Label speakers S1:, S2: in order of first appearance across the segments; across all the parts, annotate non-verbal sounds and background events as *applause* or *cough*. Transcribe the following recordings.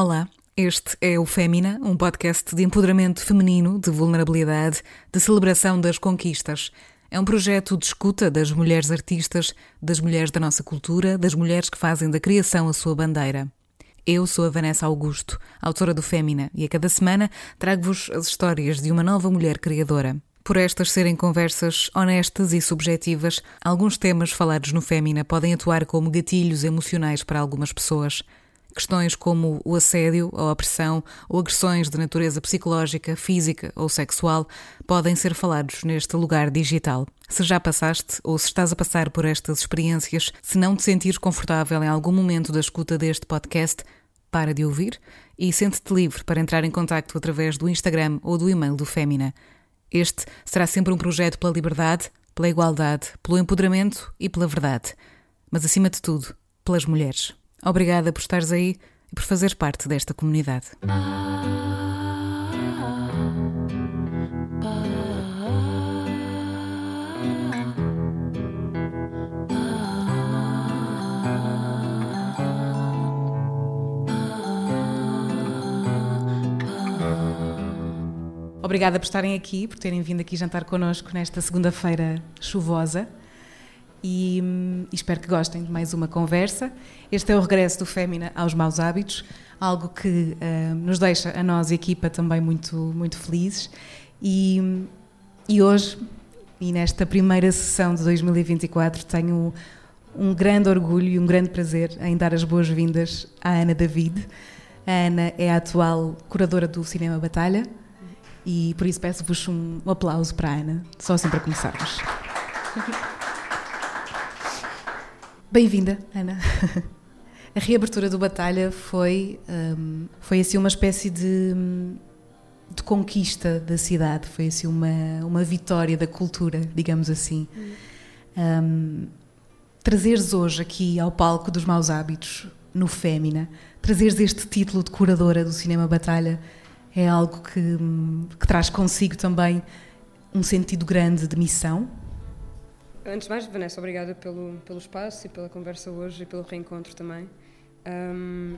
S1: Olá, este é o Fémina, um podcast de empoderamento feminino, de vulnerabilidade, de celebração das conquistas. É um projeto de escuta das mulheres artistas, das mulheres da nossa cultura, das mulheres que fazem da criação a sua bandeira. Eu sou a Vanessa Augusto, autora do Fémina, e a cada semana trago-vos as histórias de uma nova mulher criadora. Por estas serem conversas honestas e subjetivas, alguns temas falados no Fémina podem atuar como gatilhos emocionais para algumas pessoas. Questões como o assédio, a opressão ou agressões de natureza psicológica, física ou sexual podem ser falados neste lugar digital. Se já passaste ou se estás a passar por estas experiências, se não te sentires confortável em algum momento da escuta deste podcast, para de ouvir e sente-te livre para entrar em contato através do Instagram ou do e-mail do Fémina. Este será sempre um projeto pela liberdade, pela igualdade, pelo empoderamento e pela verdade. Mas acima de tudo, pelas mulheres. Obrigada por estares aí e por fazeres parte desta comunidade. Obrigada por estarem aqui, por terem vindo aqui jantar connosco nesta segunda-feira chuvosa e, e, espero que gostem de mais uma conversa. Este é o regresso do Fémina aos maus hábitos, algo que uh, nos deixa a nós, equipa, também muito, muito felizes. E, e hoje, e nesta primeira sessão de 2024, tenho um grande orgulho e um grande prazer em dar as boas-vindas à Ana David. A Ana é a atual curadora do Cinema Batalha e por isso peço-vos um aplauso para a Ana, só assim para começarmos. Bem-vinda, Ana. A reabertura do Batalha foi, um, foi assim uma espécie de, de, conquista da cidade, foi assim uma, uma vitória da cultura, digamos assim. Um, trazeres hoje aqui ao palco dos maus hábitos, no Fémina, trazeres este título de curadora do Cinema Batalha é algo que, que traz consigo também um sentido grande de missão,
S2: Antes de mais, Vanessa, obrigada pelo, pelo espaço e pela conversa hoje e pelo reencontro também. Um,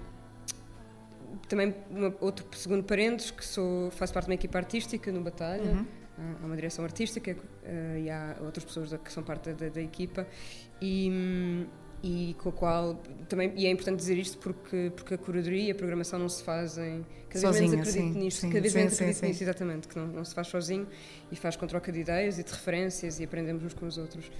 S2: também uma, outro segundo parênteses, que sou, faço parte de uma equipa artística no Batalha, uhum. há uma direção artística uh, e há outras pessoas que são parte da, da equipa e, e com a qual também e é importante dizer isto porque porque a curadoria e a programação não se fazem cada
S1: Sozinha,
S2: vez menos acredito
S1: sim,
S2: nisto
S1: sim,
S2: cada vez
S1: sim,
S2: menos acredito
S1: sim.
S2: nisto exatamente que não, não se faz sozinho e faz com troca de ideias e de referências e aprendemos uns com os outros.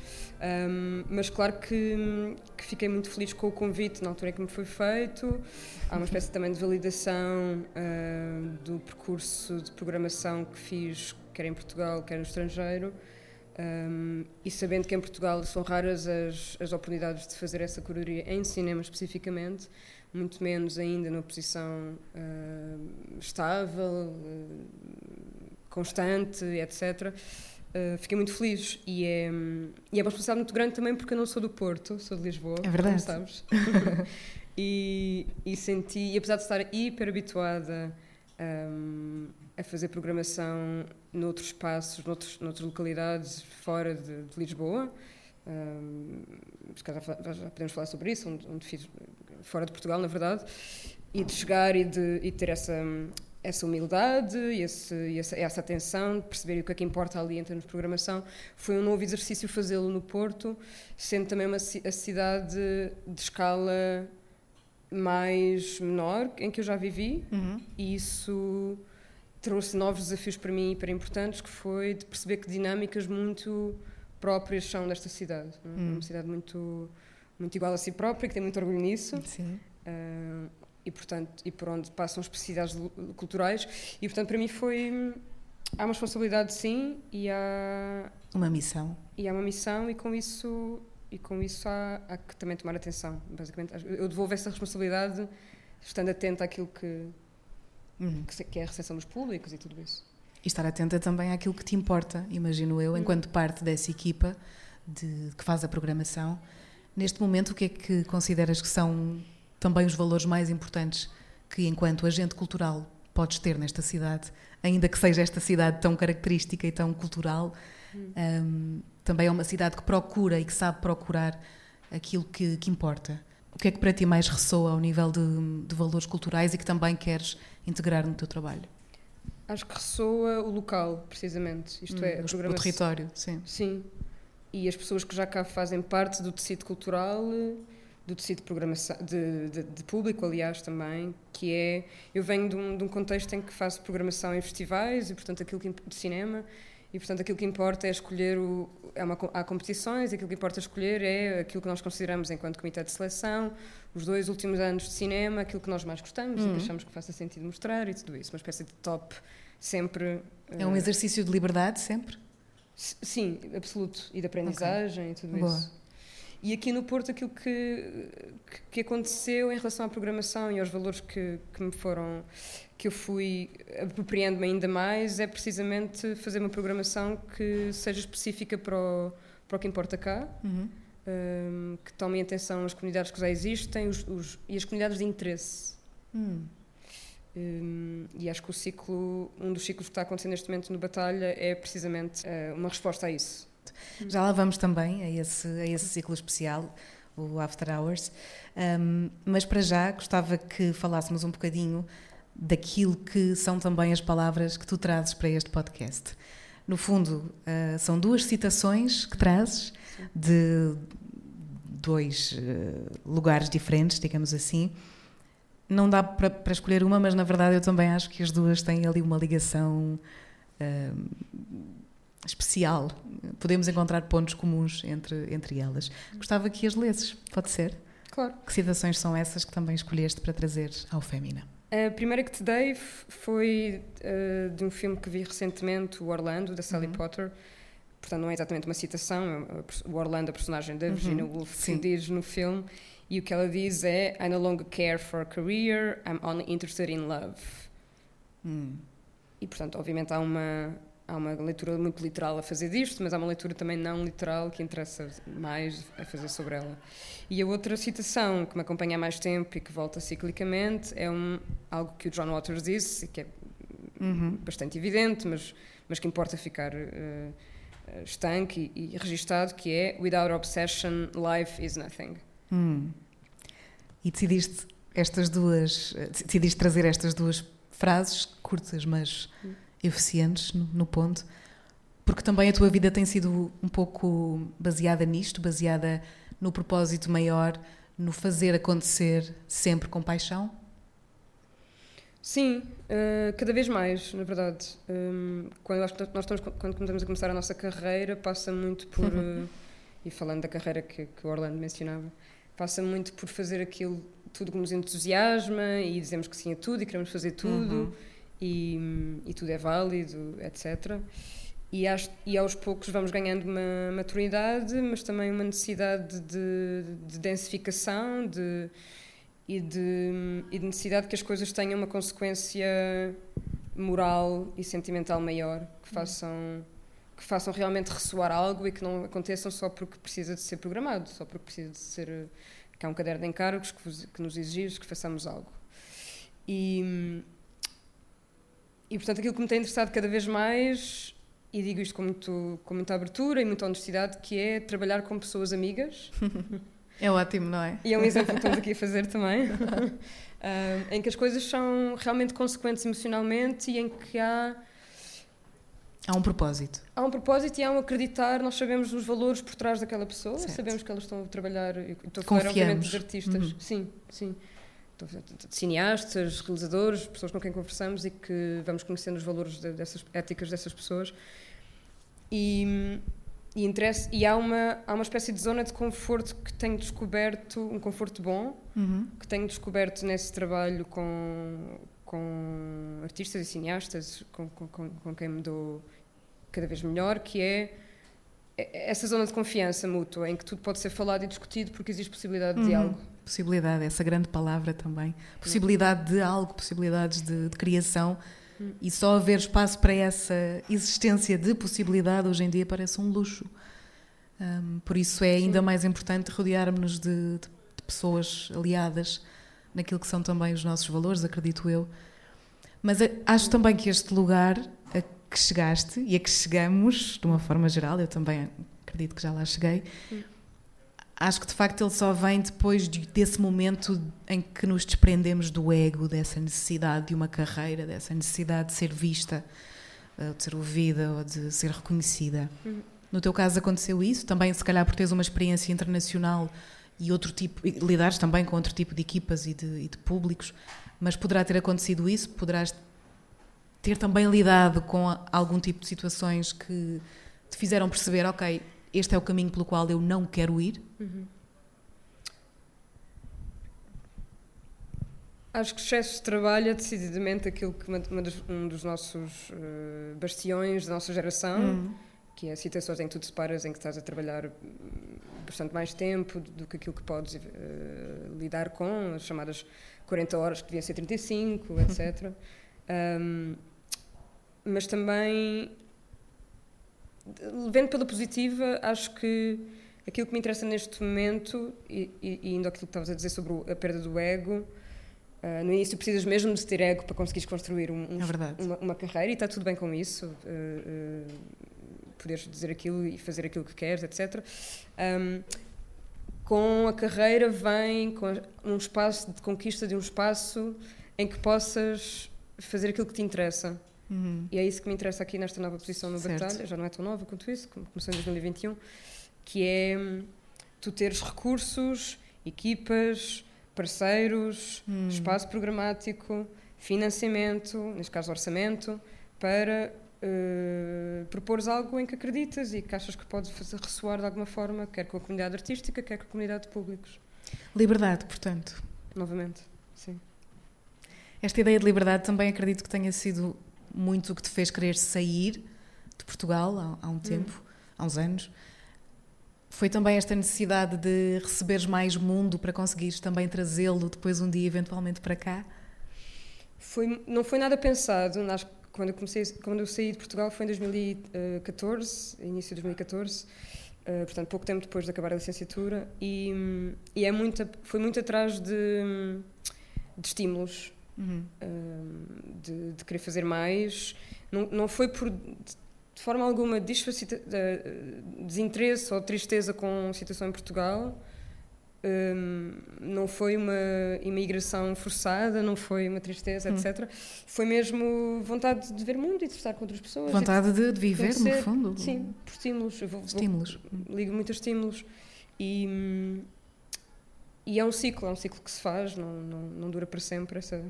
S2: Um, mas claro que, que fiquei muito feliz com o convite na altura em que me foi feito. Há uma espécie também de validação uh, do percurso de programação que fiz quer em Portugal quer no estrangeiro um, e sabendo que em Portugal são raras as, as oportunidades de fazer essa curadoria em cinema especificamente, muito menos ainda numa posição uh, estável, uh, constante, etc. Uh, fiquei muito feliz e é, e é uma responsabilidade muito grande também porque eu não sou do Porto, sou de Lisboa,
S1: é verdade.
S2: como sabes. *laughs* e, e senti, e apesar de estar hiper habituada um, a fazer programação noutros espaços, noutros, noutras localidades fora de, de Lisboa. Um, já, já, podemos falar sobre isso, onde, onde, fiz fora de Portugal, na verdade, e de chegar e de, e ter essa, essa humildade e, e essa, essa, atenção, de perceber o que é que importa ali em termos de programação. Foi um novo exercício fazê-lo no Porto, sendo também uma a cidade de escala mais menor em que eu já vivi,
S1: uhum.
S2: e isso trouxe novos desafios para mim hiper importantes, que foi de perceber que dinâmicas muito próprias são desta cidade. É?
S1: Hum.
S2: Uma cidade muito, muito igual a si própria, que tem muito orgulho nisso.
S1: Sim.
S2: Uh, e, portanto, e por onde passam especificidades culturais. E, portanto, para mim foi... Há uma responsabilidade, sim, e há...
S1: Uma missão.
S2: E há uma missão, e com isso, e com isso há, há que também tomar atenção, basicamente. Eu devolvo essa responsabilidade estando atenta àquilo que,
S1: uhum.
S2: que é a recepção dos públicos e tudo isso.
S1: E estar atenta também àquilo que te importa, imagino eu, enquanto uhum. parte dessa equipa de, que faz a programação. Neste momento, o que é que consideras que são também os valores mais importantes que, enquanto agente cultural, podes ter nesta cidade, ainda que seja esta cidade tão característica e tão cultural? Uhum. Um, também é uma cidade que procura e que sabe procurar aquilo que, que importa. o que é que para ti mais ressoa ao nível de, de valores culturais e que também queres integrar no teu trabalho?
S2: Acho que ressoa o local, precisamente. Isto hum, é.
S1: O território, sim.
S2: Sim. E as pessoas que já cá fazem parte do tecido cultural, do tecido de programação, de, de, de público, aliás, também, que é. Eu venho de um, de um, contexto em que faço programação em festivais e, portanto, aquilo que, de cinema, e, portanto, aquilo que importa é escolher. O, é uma, há competições, aquilo que importa escolher é aquilo que nós consideramos enquanto comitê de seleção, os dois últimos anos de cinema, aquilo que nós mais gostamos uhum. e que achamos que faça sentido mostrar e tudo isso. Uma espécie de top sempre.
S1: É um uh, exercício de liberdade sempre?
S2: Sim, absoluto. E de aprendizagem okay. e tudo Boa. isso. E aqui no Porto, aquilo que, que aconteceu em relação à programação e aos valores que, que me foram. que eu fui apropriando-me ainda mais, é precisamente fazer uma programação que seja específica para o, para o que importa cá. Uhum. Um, que tomem atenção as comunidades que já existem os, os, e as comunidades de interesse. Hum. Um, e acho que o ciclo, um dos ciclos que está acontecendo neste momento no Batalha é precisamente uh, uma resposta a isso.
S1: Já lá vamos também a esse, a esse ciclo especial, o After Hours. Um, mas para já gostava que falássemos um bocadinho daquilo que são também as palavras que tu trazes para este podcast. No fundo, uh, são duas citações que trazes de dois uh, lugares diferentes, digamos assim. Não dá para, para, escolher uma, mas na verdade eu também acho que as duas têm ali uma ligação uh, especial. Podemos encontrar pontos comuns entre, entre elas. Gostava que as lesses, pode ser?
S2: Claro.
S1: Que citações são essas que também escolheste para trazer ao Fémina?
S2: A primeira que te dei foi uh, de um filme que vi recentemente, o Orlando, da Sally uhum. Potter. Portanto, não é exatamente uma citação, é o Orlando, a personagem da Virginia uhum. Woolf, que diz no filme. E o que ela diz é: I no longer care for a career, I'm only interested in love. Hum. E, portanto, obviamente há uma há uma leitura muito literal a fazer disto, mas há uma leitura também não literal que interessa mais a fazer sobre ela. E a outra citação que me acompanha há mais tempo e que volta ciclicamente é um, algo que o John Waters disse, que é uhum. bastante evidente, mas, mas que importa ficar uh, estanque e, e registado, que é Without obsession, life is nothing. Hum.
S1: E decidiste estas duas, decidiste trazer estas duas frases curtas, mas hum eficientes no, no ponto, porque também a tua vida tem sido um pouco baseada nisto, baseada no propósito maior, no fazer acontecer sempre com paixão?
S2: Sim, uh, cada vez mais, na verdade. Um, quando nós estamos, quando começamos a começar a nossa carreira, passa muito por. Uh, e falando da carreira que, que o Orlando mencionava, passa muito por fazer aquilo, tudo que nos entusiasma e dizemos que sim a tudo e queremos fazer tudo. Uhum e, e tudo é válido, etc. E, e, aos poucos vamos ganhando uma maturidade, mas também uma necessidade de, de densificação de, e, de, e de necessidade que as coisas tenham uma consequência moral e sentimental maior, que façam, que façam realmente ressoar algo e que não aconteçam só porque precisa de ser programado, só porque precisa de ser. que há um caderno de encargos que, que nos exige que façamos algo. E e portanto, aquilo que me tem interessado cada vez mais, e digo isto com, muito, com muita abertura e muita honestidade, que é trabalhar com pessoas amigas. *laughs*
S1: É ótimo, não é?
S2: E é um exemplo que estamos aqui a fazer também. uh, *laughs* em que as coisas são realmente consequentes emocionalmente e em que há.
S1: Há um propósito.
S2: Há um propósito e há um acreditar. Nós sabemos os valores por trás daquela pessoa, certo. sabemos que elas estão a trabalhar. Estou a falar, obviamente, dos artistas. Uhum. Sim, sim cineastas, realizadores, pessoas com quem conversamos e que vamos conhecendo os valores de, dessas éticas dessas pessoas. E, e, interesse, e há, uma, há uma espécie de zona de conforto que tenho descoberto, um conforto bom, uhum. que tenho descoberto nesse trabalho com, com artistas e cineastas com, com, com quem me dou cada vez melhor, que é essa zona de confiança mútua, em que tudo pode ser falado e discutido porque existe possibilidade de uhum. diálogo.
S1: Possibilidade, essa grande palavra também. Possibilidade de algo, possibilidades de, de criação. Uhum. E só haver espaço para essa existência de possibilidade hoje em dia parece um luxo. Um, por isso é ainda Sim. mais importante rodearmos-nos de, de, de pessoas aliadas naquilo que são também os nossos valores, acredito eu. Mas eh, acho também que este lugar que chegaste e a que chegamos, de uma forma geral, eu também acredito que já lá cheguei, acho que de facto ele só vem depois de, desse momento em que nos desprendemos do ego, dessa necessidade de uma carreira, dessa necessidade de ser vista, eh, de ser ouvida ou de ser reconhecida. Uhum. No teu caso aconteceu isso? Também, se calhar, por teres uma experiência internacional e outro tipo, e lidares também com outro tipo de equipas e de, e de públicos, mas poderá ter acontecido isso? Poderás ter também lidado com algum tipo de situações que te fizeram perceber, ok, este é o caminho pelo qual eu não quero ir? Uhum.
S2: Acho que excesso de trabalho é decididamente aquilo que um dos nossos uh, bastiões da nossa geração. Uhum que é situações em que tu te separas, em que estás a trabalhar hum, bastante mais tempo do que aquilo que podes uh, lidar com, as chamadas 40 horas que deviam ser 35, etc. um, mas também, vendo pela positiva, acho que aquilo que me interessa neste momento, e, e, indo àquilo que estavas a dizer sobre a perda do ego, Uh, no início precisas mesmo de ter ego para conseguires construir um, um, é uma, uma, carreira e está tudo bem com isso. Uh, uh, poderes dizer aquilo e fazer aquilo que queres, etc. Um, com a carreira vem com um espaço de conquista de um espaço em que possas fazer aquilo que te interessa. Uhum. E é isso que me interessa aqui nesta nova posição no certo. Batalha, já não é tão nova quanto isso, começou em 2021, que é hum, tu teres recursos, equipas, parceiros, uhum. espaço programático, financiamento, neste caso orçamento, para uh, propores algo em que acreditas e que achas que pode fazer ressoar de alguma forma, quer com a comunidade artística, quer com a comunidade de públicos.
S1: Liberdade, portanto.
S2: Novamente, sim.
S1: Esta ideia de liberdade também acredito que tenha sido muito o que te fez querer sair de Portugal há, há um hum. tempo, hum. há uns anos. Foi também esta necessidade de receberes mais mundo para conseguires também trazê-lo depois um dia eventualmente para cá?
S2: Foi, não foi nada pensado. Quando eu comecei, quando eu saí de Portugal foi em 2014, início de 2014, uh, eh, portanto pouco tempo depois de acabar a licenciatura e, e é muito, foi muito atrás de, de estímulos, uhum. uh, de, de, querer fazer mais. Não, não foi por de forma alguma de desinteresse ou tristeza com a situação em Portugal um, não foi uma imigração forçada, não foi uma tristeza, hum. etc. Foi mesmo vontade de ver mundo e de estar com outras pessoas.
S1: Vontade de, de viver, no fundo.
S2: Sim, por estímulos.
S1: Vou, estímulos.
S2: Vou, ligo muito a estímulos. E, e é um ciclo, é um ciclo que se faz, não, não, não dura para sempre essa,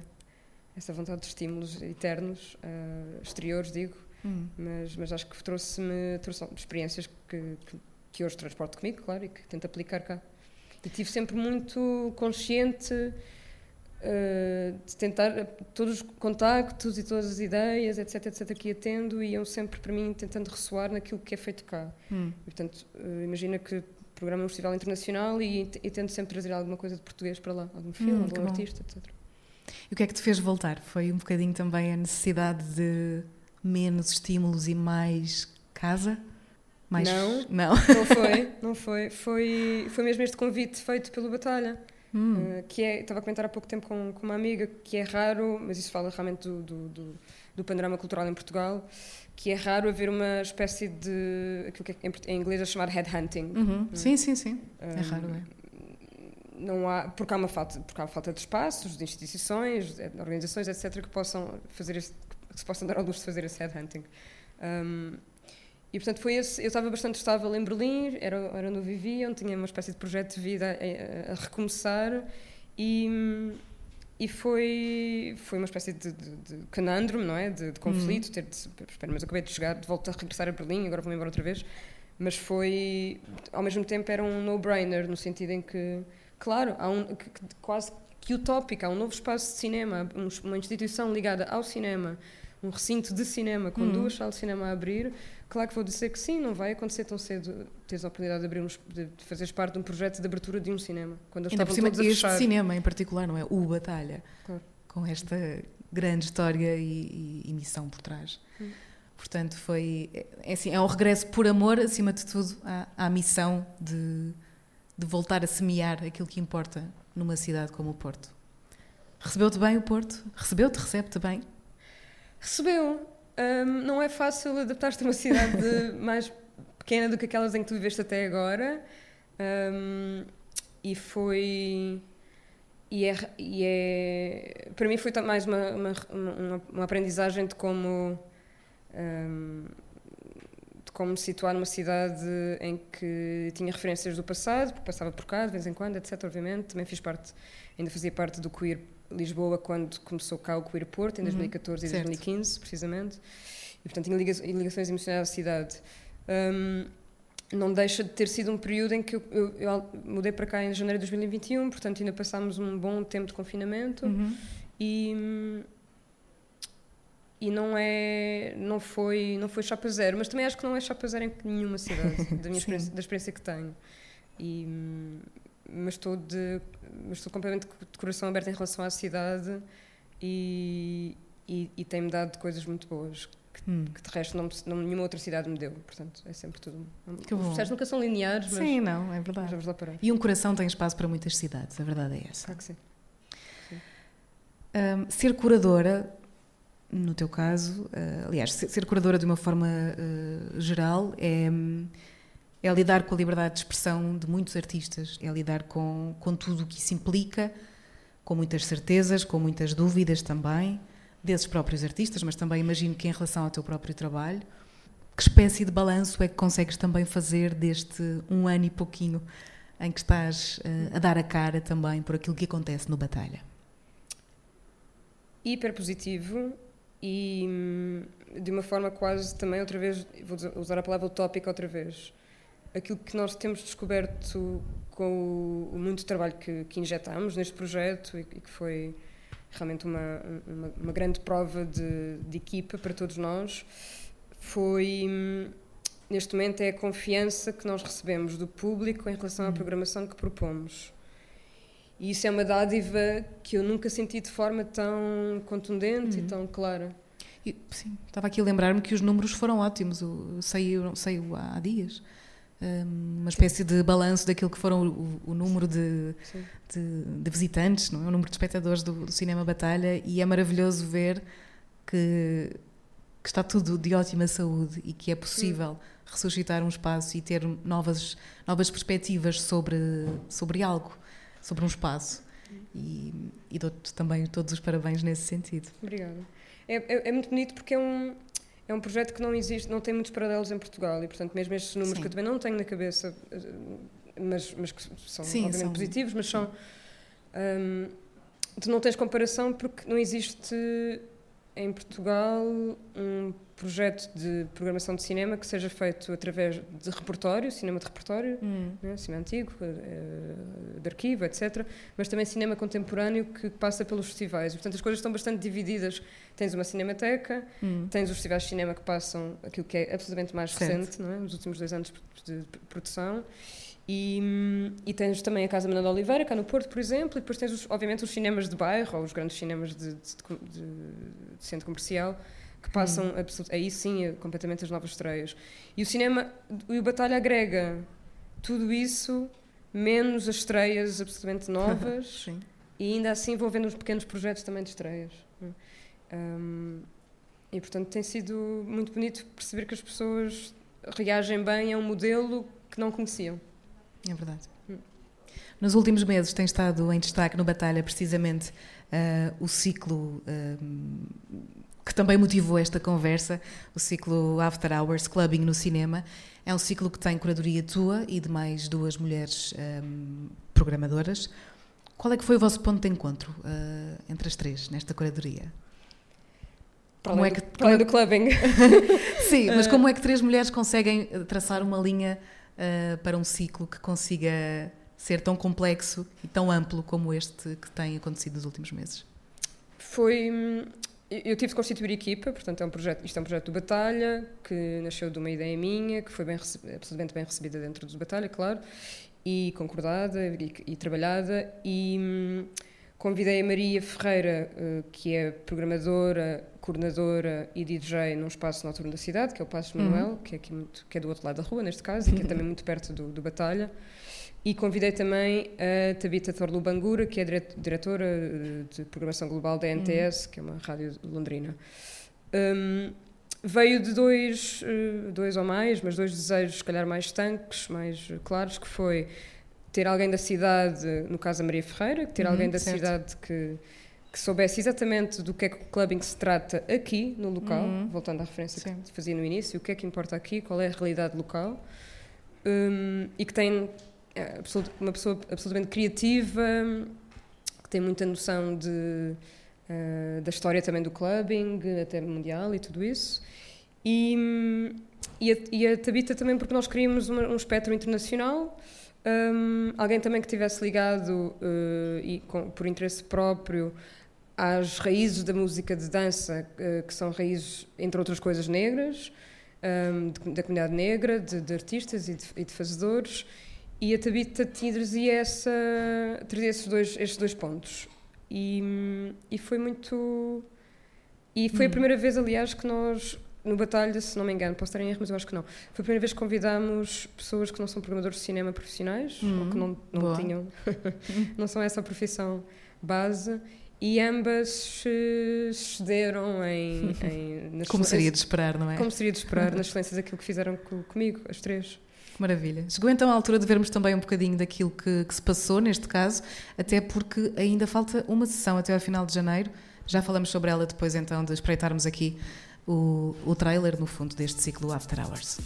S2: essa vontade de estímulos eternos, uh, exteriores, digo. Hum. Mas, mas acho que trouxe-me trouxe experiências que, que, que hoje transporto comigo, claro, e que tento aplicar cá. E tive sempre muito consciente uh, de tentar todos os contactos e todas as ideias, etc, etc, que ia tendo, iam sempre para mim tentando ressoar naquilo que é feito cá. Hum. E, portanto, uh, imagina que programa um festival internacional e, e tento sempre trazer alguma coisa de português para lá, algum filme, hum, algum artista, etc.
S1: E o que é que te fez voltar? Foi um bocadinho também a necessidade de menos estímulos e mais casa?
S2: Mais... Não, não, não *laughs* foi, não foi. Foi, foi mesmo este convite feito pelo Batalha. Hum. Uh, que é, estava a comentar há pouco tempo com, com uma amiga que é raro, mas isso fala realmente do, do, do, do panorama cultural em Portugal, que é raro haver uma espécie de aquilo que é, em inglês é chamado headhunting.
S1: Uhum. É? Sim, sim, sim. é raro, é.
S2: Não há, porque há uma falta, porque há falta de espaços, de instituições, de organizações, etc., que possam fazer esse, que se possam dar ao luxo de fazer esse headhunting. Um, e portanto foi esse, eu estava bastante estável em Berlim, era, era onde eu vivia, onde tinha uma espécie de projeto de vida a, a, a recomeçar e, e foi, foi uma espécie de, de, de conundrum, não é? De, de conflito, uhum. ter de, espera, mas acabei de chegar, de volta a regressar a Berlim, agora vou-me embora outra vez, mas foi, ao mesmo tempo era um no-brainer, no sentido em que, claro, há um, que, que, quase que utópico, há um novo espaço de cinema, uma instituição ligada ao cinema, um recinto de cinema com uhum. duas salas de cinema a abrir, Claro que vou dizer que sim, não vai acontecer tão cedo teres a oportunidade de, abrir um, de fazeres parte de um projeto de abertura de um cinema.
S1: Quando eles Ainda por cima, este fechar. cinema em particular, não é? O Batalha. Claro. Com esta grande história e, e, e missão por trás. Hum. Portanto, foi. É, assim, é um regresso por amor, acima de tudo, à, à missão de, de voltar a semear aquilo que importa numa cidade como o Porto. Recebeu-te bem o Porto? Recebeu-te? Recebe-te bem?
S2: Recebeu. Um, não é fácil adaptar-te a uma cidade *laughs* mais pequena do que aquelas em que tu viveste até agora. Um, e foi. E é, e é, Para mim foi mais uma, uma, uma, uma aprendizagem de como. Um, como me situar numa cidade em que tinha referências do passado, porque passava por cá de vez em quando, etc. Obviamente, também fiz parte, ainda fazia parte do Queer Lisboa quando começou cá o Queer Porto, em 2014 uhum, e 2015, precisamente. E, portanto, tinha ligações emocionais à cidade. Um, não deixa de ter sido um período em que eu, eu, eu, mudei para cá em janeiro de 2021, portanto ainda passámos um bom tempo de confinamento
S1: uhum.
S2: e e não é não foi não foi chapa zero, mas também acho que não é chapa zero em nenhuma cidade *laughs* da minha experiência, da experiência que tenho e mas estou de mas estou completamente de coração aberto em relação à cidade e, e, e tem-me dado coisas muito boas que, hum. que de resto não, não, nenhuma outra cidade me deu. Portanto, é sempre tudo. Que Os processos nunca são lineares, mas.
S1: Sim, não, é verdade.
S2: vamos lá parar.
S1: E um coração tem espaço para muitas cidades, a verdade é essa.
S2: Claro que sim. sim.
S1: Um, ser curadora, no teu caso, uh, aliás, ser, curadora de uma forma uh, geral é. É lidar com a liberdade de expressão de muitos artistas, é lidar com, com tudo o que isso implica, com muitas certezas, com muitas dúvidas também desses próprios artistas, mas também imagino que em relação ao teu próprio trabalho, que espécie de balanço é que consegues também fazer deste um ano e pouquinho em que estás uh, a dar a cara também por aquilo que acontece no Batalha?
S2: Hiper positivo e hum, de uma forma quase também outra vez, vou usar a palavra utópica outra vez, aquilo que nós temos descoberto com o, muito trabalho que, que injetamos neste projeto e, e que foi realmente uma, uma, uma grande prova de, de, equipa para todos nós, foi neste momento é a confiança que nós recebemos do público em relação à uhum. programação que propomos. E isso é uma dádiva que eu nunca senti de forma tão contundente uhum. e tão clara.
S1: E, sim, estava aqui a lembrar-me que os números foram ótimos, saiu, saiu há dias uma espécie de balanço daquilo que foram o, o número de, de, de, visitantes, não é? o número de espectadores do, do, Cinema Batalha, e é maravilhoso ver que, que, está tudo de ótima saúde e que é possível Sim. ressuscitar um espaço e ter novas, novas perspectivas sobre, sobre algo, sobre um espaço. E, e dou-te também todos os parabéns nesse sentido.
S2: Obrigada. É, é, é muito bonito porque é um, é um projeto que não existe, não tem muitos paralelos em Portugal e, portanto, mesmo estes números Sim. que eu também não tenho na cabeça, eh, mas, mas que são Sim, obviamente são... positivos, mas são. Um, tu não tens comparação porque não existe em Portugal um projeto de programação de cinema que seja feito através de repertório, cinema de repertório, hum. né, cinema antigo, eh, de arquivo, etc. Mas também cinema contemporâneo que passa pelos festivais. portanto, as coisas estão bastante divididas. Tens uma cinemateca, hum. tens os festivais de cinema que passam aquilo que é absolutamente mais recente, é? nos últimos dois anos de produção. E, e, tens também a Casa Manuel Oliveira, cá no Porto, por exemplo, e depois tens, os, obviamente, os cinemas de bairro, ou os grandes cinemas de, de, de, de centro comercial, que passam hum. aí sim completamente as novas estreias. E o cinema, e o Batalha agrega tudo isso, menos as estreias absolutamente *laughs* novas, e ainda assim vou vendo uns pequenos projetos também de estreias. Um, e portanto tem sido muito bonito perceber que as pessoas reagem bem a um modelo que não conheciam.
S1: É verdade. Nos últimos meses tem estado em destaque no Batalha precisamente uh, o ciclo uh, que também motivou esta conversa, o ciclo After Hours Clubbing no cinema. É um ciclo que tem curadoria tua e de mais duas mulheres um, eh, programadoras. Qual é que foi o vosso ponto de encontro uh, entre as três nesta curadoria?
S2: Para como é que, do, para do clubbing. *laughs*
S1: Sim, mas como é que três mulheres conseguem traçar uma linha uh, para um ciclo que consiga ser tão complexo e tão amplo como este que tem acontecido nos últimos meses?
S2: Foi. Eu tive de constituir equipa, portanto, é um projeto, isto é um projeto do Batalha, que nasceu de uma ideia minha, que foi bem, absolutamente bem recebida dentro do Batalha, claro, e concordada e, e trabalhada. E hum, convidei a Maria Ferreira, uh, que é programadora, coordenadora e DJ num espaço noturno da cidade, que é o Passo Manuel, uhum. que, é muito, que é do outro lado da rua, neste caso, e que é também *laughs* muito perto do, do Batalha. E convidei também a Tabita Thorlu Bangura, que é diretora eh, de programação global da NTS, uhum. que é uma rádio londrina. Um, veio de dois, uh, dois ou mais, mas dois desejos, se calhar mais estanques, mais claros, que foi ter alguém da cidade, no caso a Maria Ferreira, ter uhum, alguém da certo. cidade que, que soubesse exatamente do que é que o clubbing se trata aqui, no local, uhum. voltando à referência Sim. que fazia no início, o que é que importa aqui, qual é a realidade local, um, e que tem é, uma pessoa absolutamente criativa, que tem muita noção de, uh, da história também do clubbing, até mundial e tudo isso. E, e, a, e a Tabita também, porque nós queríamos uma, um espectro internacional, um, alguém também que tivesse ligado uh, e com, por interesse próprio às raízes da música de dança, uh, que são raízes, entre outras coisas, negras, um, de, da comunidade negra, de, de artistas e de, e de, fazedores, e a Tabita trazia, essa, trazia esses, dois, estes dois pontos. E, e foi muito. E foi hum. a primeira vez, aliás, que nós no Batalha, se não me engano, posso estar em erro, mas eu acho que não. Foi a primeira vez que convidámos pessoas que não são programadores de cinema profissionais, ou que não, não tinham, *laughs* *laughs* não são essa a profissão base, e ambas cederam em.
S1: em *laughs* como seria de esperar, não é?
S2: Como seria de esperar, nas excelências daquilo que fizeram comigo, as três.
S1: Maravilha. Chegou então a altura de vermos também um bocadinho daquilo que, que se passou neste caso, até porque ainda falta uma sessão até ao final de janeiro. Já falamos sobre ela depois então de espreitarmos aqui o, o trailer, no fundo, deste ciclo After Hours.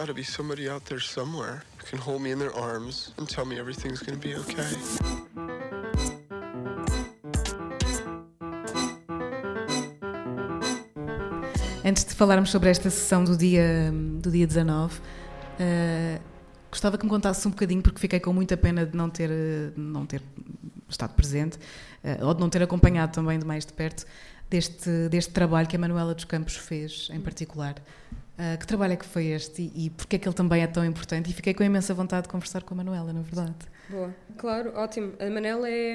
S1: Gotta be somebody out there somewhere who can hold me in their arms and tell me everything's gonna be okay. Antes de falarmos sobre esta sessão do dia, do dia 19, uh, eh, gostava que me contasse um bocadinho, porque fiquei com muita pena de não ter, de não ter estado presente, uh, ou de não ter acompanhado também de mais de perto, deste, deste trabalho que a Manuela dos Campos fez, em particular. Uh, que trabalho é que foi este e, e porque é que ele também é tão importante? E fiquei com imensa vontade de conversar com a Manuela, na verdade.
S2: Boa, claro, ótimo. A Manela é,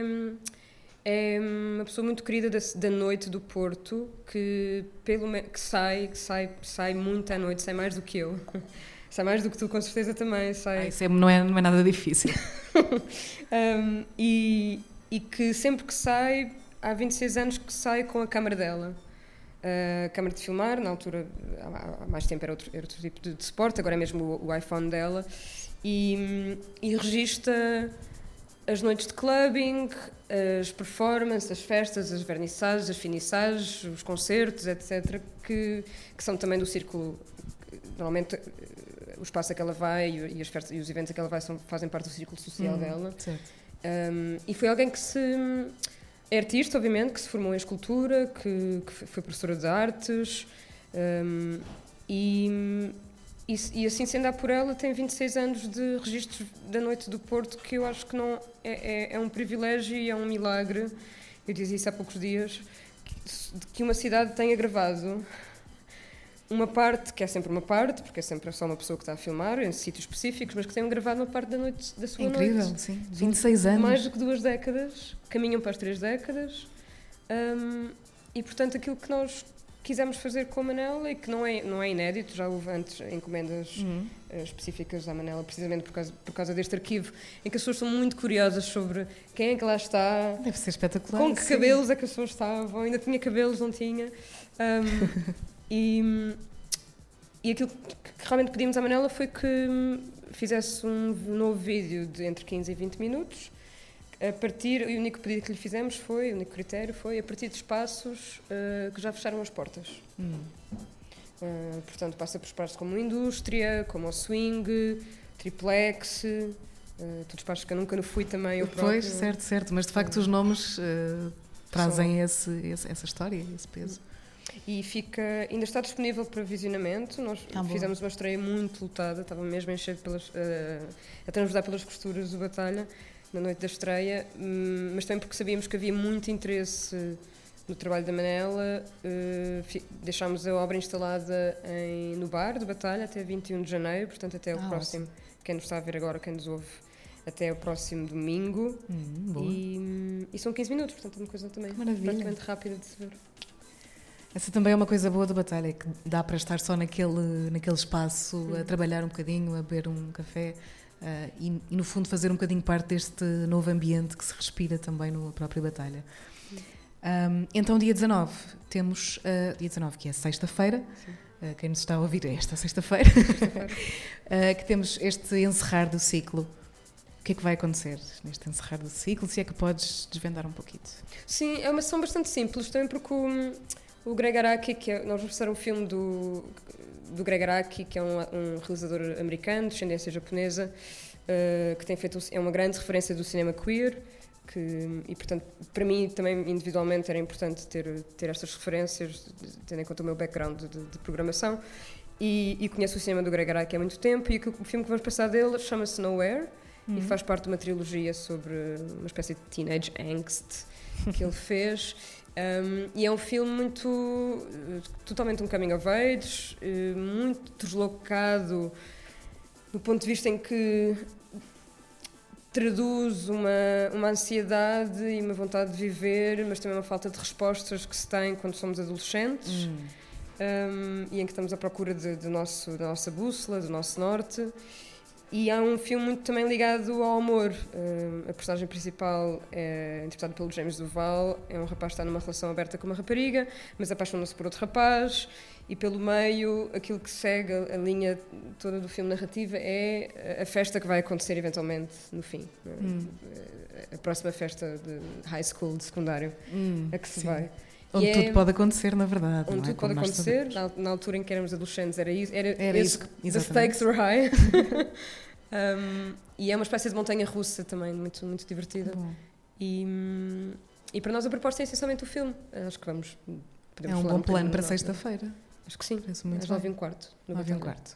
S2: é uma pessoa muito querida da, da noite do Porto, que, pelo, que sai, que sai, sai muito à noite, sai mais do que eu. *laughs* Sai mais do que tu, com certeza também. Sai.
S1: Ah, isso é, não, é, não é nada difícil. *laughs*
S2: um, e, e que sempre que sai, há 26 anos que sai com a câmara dela a câmara de filmar, na altura, há mais tempo era outro, era outro tipo de, de suporte, agora é mesmo o, o iPhone dela, e, e registra as noites de clubbing, as performances, as festas, as vernissagens, as finissagens, os concertos, etc., que, que são também do círculo. Normalmente, o espaço a que ela vai e, as festas, e os eventos a que ela vai são, fazem parte do círculo social hum, dela. Um, e foi alguém que se é artista, obviamente, que se formou em escultura, que, que foi professora de artes um, e, e, e, assim sendo a por ela, tem 26 anos de registros da Noite do Porto, que eu acho que não é, é, é um privilégio e é um milagre. Eu dizia isso há poucos dias, que, que uma cidade tenha gravado uma parte, que é sempre uma parte, porque é sempre só uma pessoa que está a filmar, em sítios específicos, mas que tenham gravado uma parte da, noite, da sua
S1: Incrível,
S2: noite.
S1: Incrível, sim. 26 anos.
S2: Mais do que duas décadas, caminham para as três décadas. Um, e, portanto, aquilo que nós quisemos fazer com a Manela e que não é, não é inédito, já houve antes encomendas uhum. uh, específicas à Manela, precisamente por causa, por causa deste arquivo, em que as pessoas são muito curiosas sobre quem é que lá está.
S1: Deve ser espetacular.
S2: Com que sim. cabelos é que as pessoas estavam, ainda tinha cabelos, não tinha. Um, *laughs* E, e aquilo que realmente pedimos à Manela foi que fizesse um novo vídeo de entre 15 e 20 minutos. A partir, e o único pedido que lhe fizemos foi, o único critério foi a partir de espaços uh, que já fecharam as portas. Hum. Uh, portanto, passa por espaços como a indústria, como o swing, triplex, uh, todos espaços que eu nunca fui também. Eu
S1: pois, próprio. certo, certo, mas de facto os nomes trazem esse, esse, essa história, esse peso.
S2: E fica, ainda está disponível para visionamento. Nós
S1: boa.
S2: fizemos uma estreia muito lutada, estava mesmo a encher pelas, eh, a transbordar pelas costuras do Batalha na noite da estreia, hum, mas também porque sabíamos que havia muito interesse no trabalho da Manela. fi- deixámos a obra instalada em- no bar do Batalha até 21 de janeiro, portanto, até o
S1: Ah,
S2: próximo. Quem nos está a ver agora, quem nos ouve, até o próximo domingo.
S1: Hum.
S2: E, hum, e são 15 minutos, portanto, é uma coisa também
S1: maravilha.
S2: praticamente rápida de se ver.
S1: Essa também é uma coisa boa da batalha, é que dá para estar só naquele, naquele espaço, a trabalhar um bocadinho, a beber um café ah, e, e, no fundo, fazer um bocadinho parte deste novo ambiente que se respira também na própria batalha. Um, então, dia 19, temos. ah, dia 19, que é sexta-feira. Ah, quem nos está a ouvir é esta sexta-feira. Ah, *laughs* que temos este encerrar do ciclo. O que é que vai acontecer neste encerrar do ciclo? Se é que podes desvendar um pouquinho.
S2: Sim, é uma sessão bastante simples, também porque o Greg Araki, que é, nós vamos passar um filme do, do Greg Araki, que é um, um realizador americano, de descendência japonesa, eh, que tem feito, é uma grande referência do cinema queer, que, e portanto, para mim também individualmente era importante ter, ter estas referências, tendo em conta o meu background de, de programação. E, e conheço o cinema do Greg Araki há muito tempo, e aquilo- o filme que vamos passar dele chama-se Nowhere, e faz parte de uma trilogia sobre uma espécie de teenage angst que ele *laughs* fez. Um, e é um filme muito. eh, totalmente um coming of age, eh, muito deslocado do ponto de vista em que traduz uma, uma ansiedade e uma vontade de viver, mas também uma falta de respostas que se tem quando somos adolescentes
S1: Hum.
S2: um, e em que estamos à procura de, do nosso, da nossa bússola, do nosso norte. E há um filme muito também ligado ao amor. Um, a personagem principal é interpretada pelo James Duval, é um rapaz que está numa relação aberta com uma rapariga, mas apaixona-se por outro rapaz. E pelo meio, aquilo que segue a, a linha toda do filme narrativa é a festa que vai acontecer eventualmente no fim.
S1: Hum.
S2: A próxima festa de high school, de secundário,
S1: Hum,
S2: a que se
S1: sim.
S2: vai.
S1: Onde
S2: E
S1: tudo
S2: é-
S1: pode acontecer, na verdade.
S2: Onde
S1: é?
S2: tudo pode
S1: Como
S2: acontecer, na, na altura em que éramos adolescentes, era isso. Era,
S1: Era
S2: esse-
S1: isso,
S2: The stakes were high. *laughs* Um, e é uma espécie de montanha russa também, muito, muito divertida.
S1: Bom,
S2: E, e para nós a proposta é essencialmente o filme. Acho que vamos. podemos
S1: É um bom plano
S2: bocadinho
S1: para sexta-feira.
S2: Acho que sim.
S1: Parece muito
S2: Às nove e um quarto. no
S1: Nove e um quarto.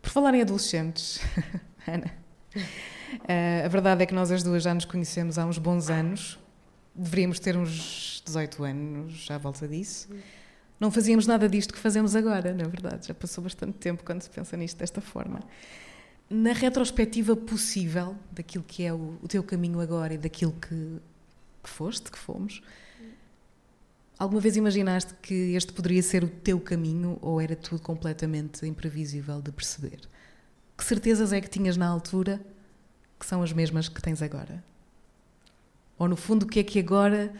S1: Por falar em adolescentes, *laughs* Ana, eh, a verdade é que nós as duas já nos conhecemos há uns bons anos. Deveríamos ter uns 18 anos à volta disso. Não fazíamos nada disto que fazemos agora, na verdade. Já passou bastante tempo quando se pensa nisto desta forma. Na retrospectiva possível daquilo que é o, o teu caminho agora e daquilo que, que foste, que fomos, Alguma vez imaginaste que este poderia ser o teu caminho ou era tudo completamente imprevisível de perceber? Que certezas é que tinhas na altura que são as mesmas que tens agora? Ou no fundo, o que é que agora,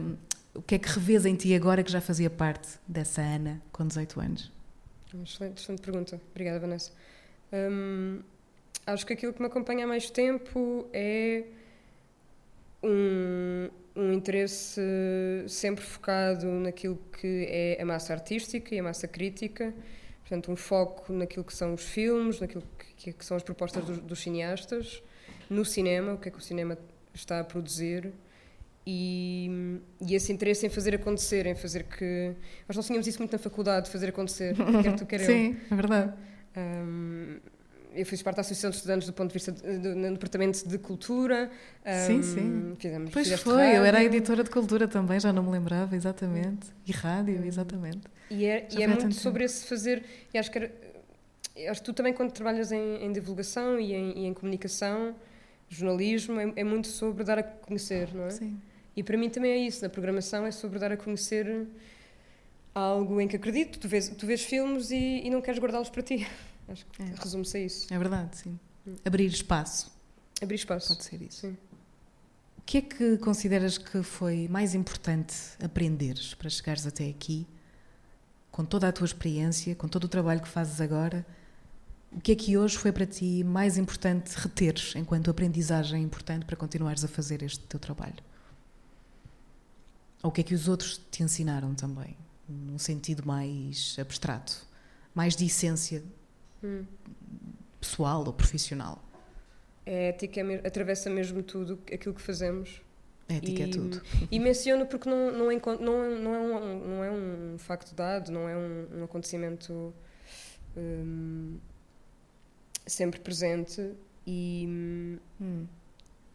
S1: hum, o que é que revês em ti agora que já fazia parte dessa Ana com 18 anos?
S2: Excelente, excelente pergunta. Obrigada, Vanessa. Hum, acho que aquilo que me acompanha há mais tempo é um, um interesse sempre focado naquilo que é a massa artística e a massa crítica. Portanto, um foco naquilo que são os filmes, naquilo que, que são as propostas dos, dos cineastas, no cinema, o que é que o cinema está a produzir. E, e esse interesse em fazer acontecer, em fazer que. Nós não tínhamos isso muito na faculdade, fazer acontecer, quer tu, quer eu. *laughs*
S1: Sim, é verdade.
S2: Um, eu fiz parte da Associação de Estudantes do ponto de vista de- do- no Departamento de Cultura.
S1: Sim,
S2: Um,
S1: sim.
S2: Fizemos,
S1: Pois foi, eu era a
S2: rádio.
S1: editora de cultura também, já não me lembrava, exatamente. E rádio, exatamente.
S2: E é, e é muito
S1: tanto
S2: sobre esse fazer. E acho que, era, acho que tu também, quando trabalhas em, em divulgação e em, e em comunicação, jornalismo, é, é muito sobre dar a conhecer, não é?
S1: Sim.
S2: E para mim também é isso. Na programação é sobre dar a conhecer algo em que acredito. Tu vês, tu vês filmes e, e não queres guardá-los para ti. *laughs* Acho que
S1: É.
S2: resume-se a isso.
S1: É verdade, sim.
S2: Hum.
S1: Abrir espaço,
S2: Abrir espaço.
S1: pode ser isso.
S2: Sim.
S1: O que é que consideras que foi mais importante aprenderes para chegares até aqui, com toda a tua experiência, com todo o trabalho que fazes agora? O que é que hoje foi para ti mais importante reteres enquanto aprendizagem importante para continuares a fazer este teu trabalho? Ou o que é que os outros te ensinaram também, num sentido mais abstrato, mais de essência
S2: Hum.
S1: pessoal ou profissional?
S2: A ética é atravessa mesmo tudo aquilo que fazemos.
S1: Ética
S2: e,
S1: é tudo.
S2: E menciono porque não, não, é, não, não, é, um, não é um facto dado, não é um, um acontecimento um, sempre presente e, hum.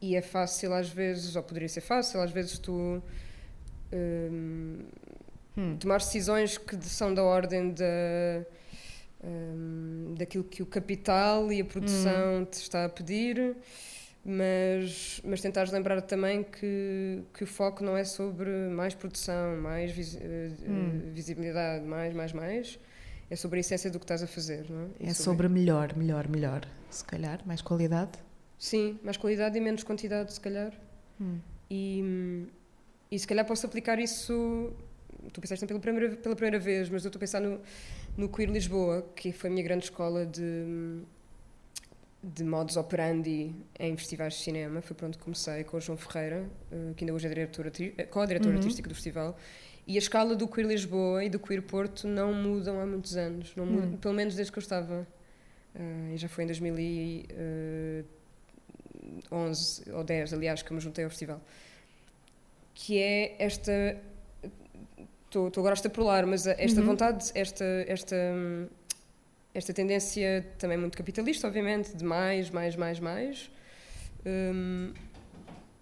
S2: e é fácil às vezes, ou poderia ser fácil, às vezes tu um, hum. tomar decisões que são da ordem da, um, daquilo que o capital e a produção hum. te está a pedir mas, mas tentares lembrar também que, que o foco não é sobre mais produção, mais vis, eh, hum. visibilidade, mais, mais, mais. É sobre a essência do que estás a fazer, não
S1: é? É sobre... sobre melhor, melhor, melhor. Se calhar, mais qualidade?
S2: Sim, mais qualidade e menos quantidade, se calhar. Hum. E, e se calhar posso aplicar isso. Tu pensaste pela primeira, pela primeira vez, mas eu estou a pensar no, no Queer Lisboa, que foi a minha grande escola de de modus operandi em festivais de cinema. Foi pronto comecei com o João Ferreira, eh, que ainda hoje é eh, co-diretor uhum. artístico do festival. E a escala do Queer Lisboa e do Queer Porto não mudam há muitos anos, não mudam, uhum. pelo menos desde que eu estava. Uh, e já foi em 2011 ou 10, aliás, que eu me juntei ao festival. Que é esta. Estou agora a extrapolar, mas esta uhum. vontade, esta, esta hum, esta tendência também muito capitalista, obviamente, de mais, mais, mais, mais, um,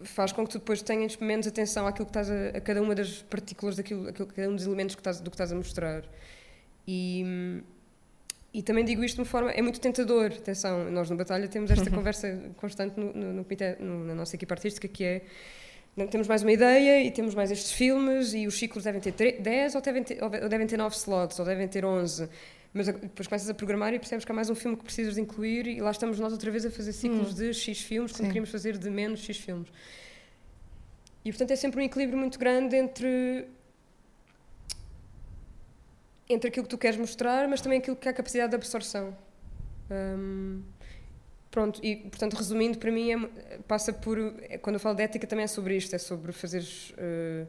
S2: faz com que tu depois tenhas menos atenção àquilo que estás a, a cada uma das partículas daquilo, aquilo, cada um dos elementos que estás, do que estás a mostrar. E, e também digo isto de uma forma, é muito tentador, atenção, nós no Batalha temos esta *laughs* conversa constante no, no, no, no, na nossa equipa artística que é temos mais uma ideia e temos mais estes filmes e os ciclos devem ter 10 ou devem ter, ou devem ter 9 slots ou devem ter 11 mas depois começas a programar e percebes que há mais um filme que precisas de incluir e lá estamos nós outra vez a fazer ciclos hum. de X filmes quando Sim. queríamos fazer de menos X filmes. E portanto é sempre um equilíbrio muito grande entre entre aquilo que tu queres mostrar, mas também aquilo que é a capacidade de absorção. Um, pronto, e portanto, resumindo, para mim é, passa por. É, quando eu falo de ética, também é sobre isto: é sobre fazeres. Uh,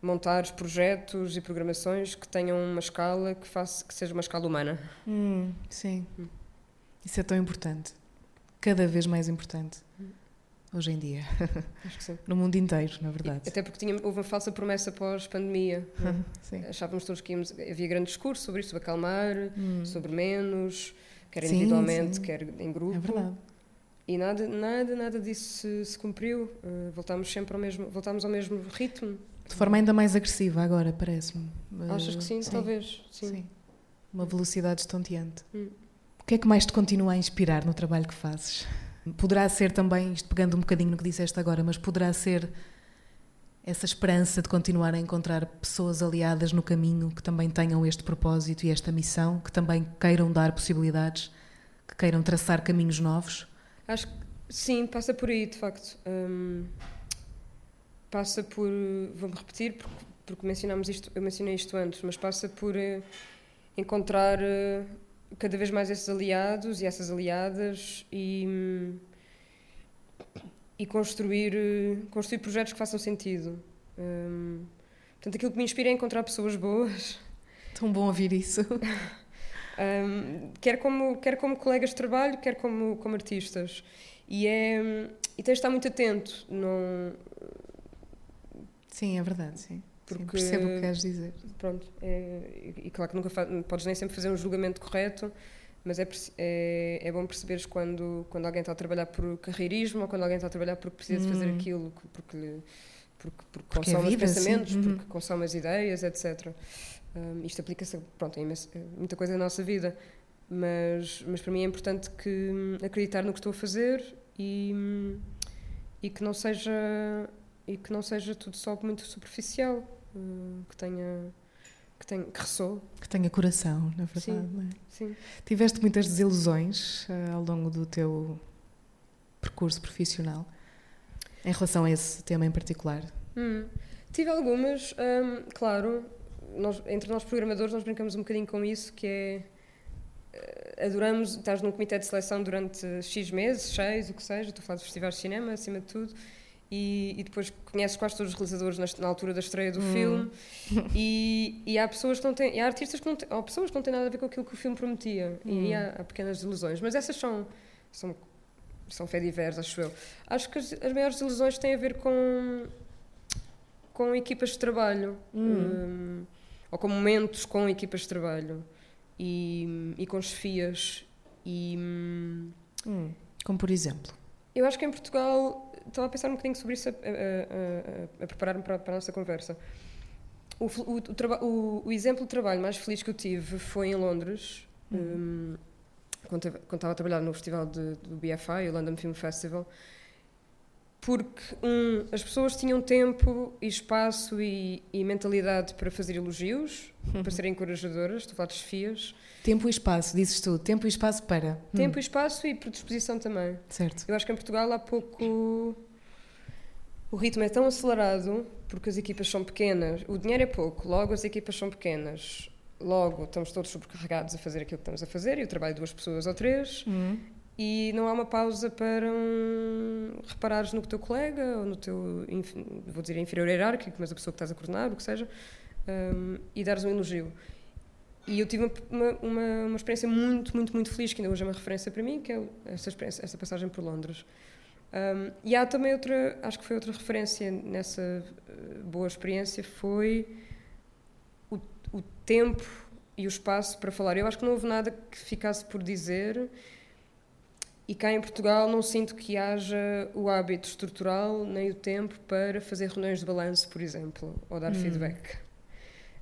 S2: montar projetos e programações que tenham uma escala que faça que seja uma escala humana.
S1: Hum, sim. Hum. Isso é tão importante. Cada vez mais importante. Hoje em dia. *laughs*
S2: Acho que sim.
S1: no mundo inteiro, na verdade.
S2: E, até porque tinha, houve uma falsa promessa pós-pandemia. *laughs* Achávamos todos que íamos. Havia grande discurso sobre isto, sobre acalmar, hum. sobre menos, quer individualmente, sim, sim. quer em grupo.
S1: É verdade.
S2: E nada, nada, nada disso se, se cumpriu. Uh, voltámos sempre ao mesmo, voltámos ao mesmo ritmo.
S1: De forma ainda mais agressiva agora, parece-me.
S2: Achas que sim, sim. talvez. Sim. sim.
S1: Uma velocidade estonteante. Hum. O que é que mais te continua a inspirar no trabalho que fazes? Poderá ser também, isto pegando um bocadinho no que disseste agora, mas poderá ser essa esperança de continuar a encontrar pessoas aliadas no caminho que também tenham este propósito e esta missão, que também queiram dar possibilidades, que queiram traçar caminhos novos?
S2: Acho que sim, passa por aí, de facto. Hum, passa por, vou-me repetir porque, porque mencionámos isto, eu mencionei isto antes, mas passa por uh, encontrar uh, cada vez mais esses aliados e essas aliadas e, e construir, construir projetos que façam sentido. Um, portanto, aquilo que me inspira é encontrar pessoas boas.
S1: Tão bom ouvir isso. *laughs*
S2: um, quer, como, quer como colegas de trabalho, quer como, como artistas. E, é, e tens de estar muito atento. Não,
S1: Sim, é verdade, sim. Porque, sim, percebo o que queres dizer.
S2: Pronto, é, e, claro que nunca podes nem sempre fazer um julgamento correto, mas é, é, é bom perceberes quando, quando alguém está a trabalhar por carreirismo ou quando alguém está a trabalhar porque precisa hum. fazer aquilo, porque, porque, porque, porque é consome é vida, os pensamentos, uhum. porque consome as ideias, etc. Um, isto aplica-se pronto, a muita coisa na nossa vida, mas, mas para mim é importante que hum, acreditar no que estou a fazer e, hum, e que não seja e que não seja tudo só muito superficial, uh, que tenha que, tenha, que ressoe.
S1: Que tenha coração, na verdade.
S2: Sim,
S1: é?
S2: sim.
S1: Tiveste muitas desilusões uh, ao longo do teu percurso profissional em relação a esse tema em particular?
S2: Hum, tive algumas, um, claro. Nós, entre nós programadores, nós brincamos um bocadinho com isso, que é eh, adoramos, estás num comitê de seleção durante X meses, seis, o que seja, estou a falar de festivais de cinema, acima de tudo, e, e, depois conheces quase todos os realizadores na, na altura da estreia do hum. filme e, e, há pessoas que não têm, há artistas que não têm, pessoas que não têm nada a ver com aquilo que o filme prometia hum. e há, há, pequenas ilusões, mas essas são são, são fé diversas, acho eu. Acho que as, as maiores ilusões têm a ver com com equipas de trabalho um, ou com momentos com equipas de trabalho e, e com chefias e
S1: hum. como por exemplo
S2: eu acho que em Portugal estava a pensar um bocadinho sobre isso a, a, a, a preparar-me para, para, a nossa conversa o, o, o, o, exemplo de trabalho mais feliz que eu tive foi em Londres uhum. um, quando, quando estava a trabalhar no festival de, do BFI, o London Film Festival porque um, as pessoas tinham tempo e espaço e, e mentalidade para fazer elogios, uhum. para serem encorajadoras, estou a falar de chefias.
S1: Tempo e espaço, dizes tu, tempo e espaço para.
S2: Tempo hum. e espaço e predisposição também.
S1: Certo.
S2: Eu acho que em Portugal há pouco. O ritmo é tão acelerado porque as equipas são pequenas, o dinheiro é pouco, logo as equipas são pequenas, logo estamos todos sobrecarregados a fazer aquilo que estamos a fazer e o trabalho de duas pessoas ou três. Uhum e não há uma pausa para um, reparares no teu colega ou no teu, vou dizer, inferior hierárquico, mas a pessoa que estás a coordenar, o que seja, um, e dares um elogio. E eu tive uma, uma, uma, experiência muito, muito, muito feliz, que ainda hoje é uma referência para mim, que é essa, essa passagem por Londres. Um, e há também outra, acho que foi outra referência nessa eh, boa experiência, foi o, o tempo e o espaço para falar. Eu acho que não houve nada que ficasse por dizer e cá em Portugal não sinto que haja o hábito estrutural nem o tempo para fazer reuniões de balanço, por exemplo, ou dar hum. feedback.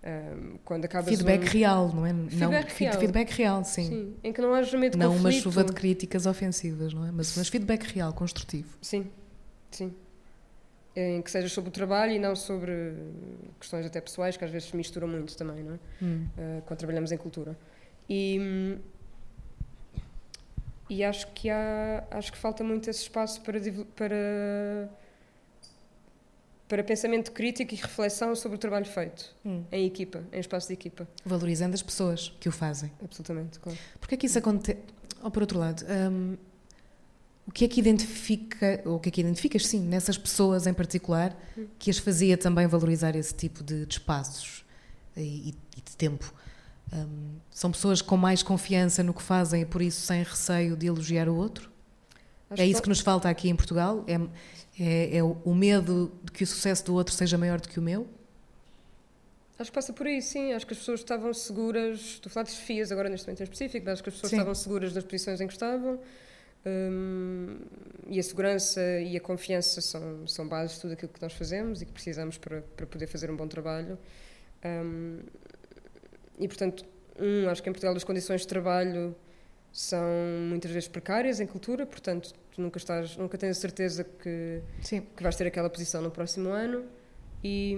S2: Um, quando acabas
S1: feedback
S2: um...
S1: real, não é?
S2: Feedback
S1: não,
S2: real.
S1: Feedback real, sim.
S2: sim. Em que não haja medo de
S1: Não
S2: conflito.
S1: uma chuva de críticas ofensivas, não é? Mas, mas feedback real, construtivo.
S2: Sim, sim. Em que seja sobre o trabalho e não sobre questões até pessoais, que às vezes se misturam muito também, não é? Hum. Uh, quando trabalhamos em cultura. E hum, e acho que há acho que falta muito esse espaço para para para pensamento crítico e reflexão sobre o trabalho feito hum. em equipa, em espaço de equipa.
S1: Valorizando as pessoas que o fazem.
S2: Absolutamente, claro.
S1: Porque é que isso acontece? Ou por outro lado, um, o que é que identifica, ou o que é que identificas, sim, nessas pessoas em particular, hum. que as fazia também valorizar esse tipo de, de espaços e, e de tempo? Um, são pessoas com mais confiança no que fazem e por isso sem receio de elogiar o outro? Acho é isso que nos falta aqui em Portugal? É, é, é, o medo de que o sucesso do outro seja maior do que o meu?
S2: Acho que passa por aí, sim. Acho que as pessoas estavam seguras. Estou a falar de FIAs agora neste momento em específico, mas acho que as pessoas sim. estavam seguras das posições em que estavam. E a segurança e a confiança são, são bases de tudo aquilo que nós fazemos e que precisamos para, para poder fazer um bom trabalho. E, portanto, um, acho que em Portugal as condições de trabalho são muitas vezes precárias em cultura, portanto, tu nunca, estás, nunca tens a certeza que,
S1: Sim.
S2: que vais ter aquela posição no próximo ano e,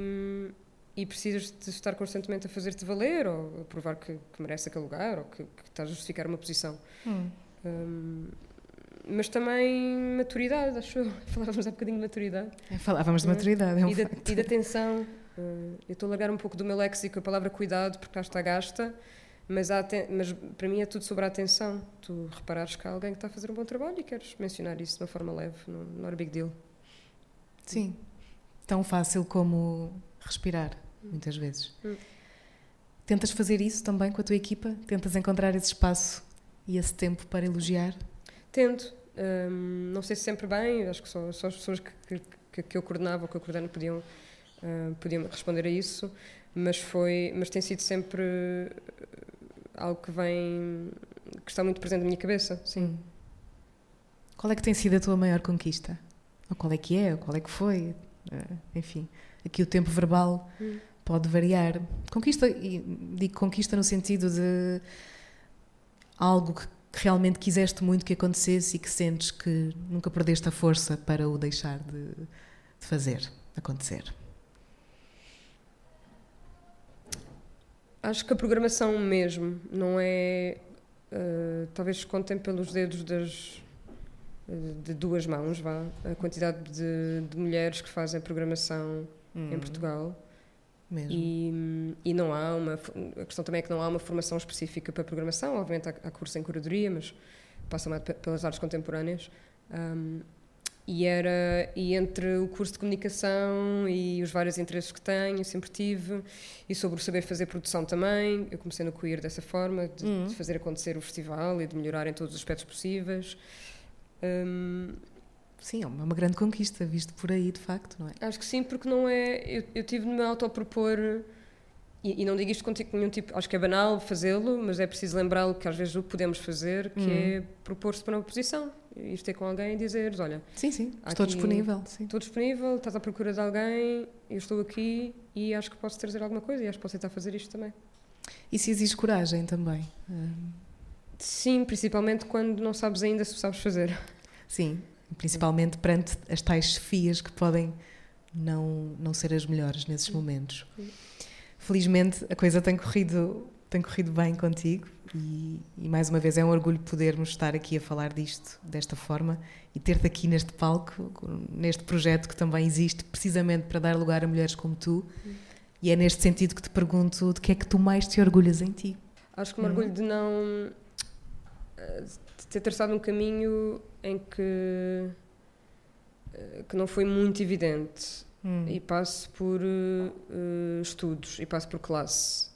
S2: e precisas de estar constantemente a fazer-te valer ou a provar que, que merece aquele lugar ou que, que estás a justificar uma posição. Hum. Um, mas também maturidade, acho eu. *laughs* Falávamos há bocadinho de maturidade.
S1: É, falávamos de maturidade, é um
S2: e, e de atenção. Uh, eu estou a largar um pouco do meu léxico a palavra cuidado, porque cá está gasta, mas, mas para mim é tudo sobre a atenção. Tu reparares que há alguém que está a fazer um bom trabalho e queres mencionar isso de uma forma leve, não, não é big deal.
S1: Sim, tão fácil como respirar, muitas vezes. Hum. Tentas fazer isso também com a tua equipa? Tentas encontrar esse espaço e esse tempo para elogiar?
S2: Tento. Um, não sei se sempre bem, acho que só, só as pessoas que, que, que eu coordenava ou que eu coordeno podiam uh, podia responder a isso, mas foi, mas tem sido sempre algo que vem, que está muito presente na minha cabeça, sim. Hum.
S1: Qual é que tem sido a tua maior conquista? Ou qual é que é? Ou qual é que foi? Uh, enfim, aqui o tempo verbal hum. pode variar. Conquista, e digo conquista no sentido de algo que realmente quiseste muito que acontecesse e que sentes que nunca perdeste a força para o deixar de, de fazer acontecer.
S2: Acho que a programação mesmo não é. Uh, talvez contem pelos dedos das, de duas mãos, vá, a quantidade de, de mulheres que fazem programação hum. em Portugal.
S1: Mesmo.
S2: E, e não há uma. A questão também é que não há uma formação específica para programação. Obviamente há, há curso em curadoria, mas passa mais pelas artes contemporâneas. Um, e era e entre o curso de comunicação e os vários interesses que tenho, sempre tive, e sobre o saber fazer produção também. Eu comecei no queer dessa forma, de, uhum. de fazer acontecer o festival e de melhorar em todos os aspectos possíveis. Um,
S1: sim, é uma grande conquista, visto por aí, de facto, não é?
S2: Acho que sim, porque não é. Eu, eu tive de me autopropor. E, e não digo isto com nenhum tipo. Acho que é banal fazê-lo, mas é preciso lembrá-lo que às vezes o podemos fazer, que é propor-se para uma posição. Ir ter com alguém e dizer: Olha.
S1: Sim, sim, estou disponível. Sim.
S2: Estou disponível, estás à procura de alguém, eu estou aqui e acho que posso trazer alguma coisa e acho que posso tentar fazer isto também.
S1: E se exige coragem também?
S2: Sim, principalmente quando não sabes ainda se sabes fazer.
S1: Sim, principalmente perante as tais chefias que podem não, não ser as melhores nesses momentos. Felizmente a coisa tem corrido, tem corrido bem contigo e, e, mais uma vez é um orgulho podermos estar aqui a falar disto desta forma e ter-te aqui neste palco, neste projeto que também existe precisamente para dar lugar a mulheres como tu. E é neste sentido que te pergunto de que é que tu mais te orgulhas em ti?
S2: Acho que me orgulho de não. de ter traçado um caminho em que. que não foi muito evidente. Hum. E passo por uh, estudos, e passo por classe,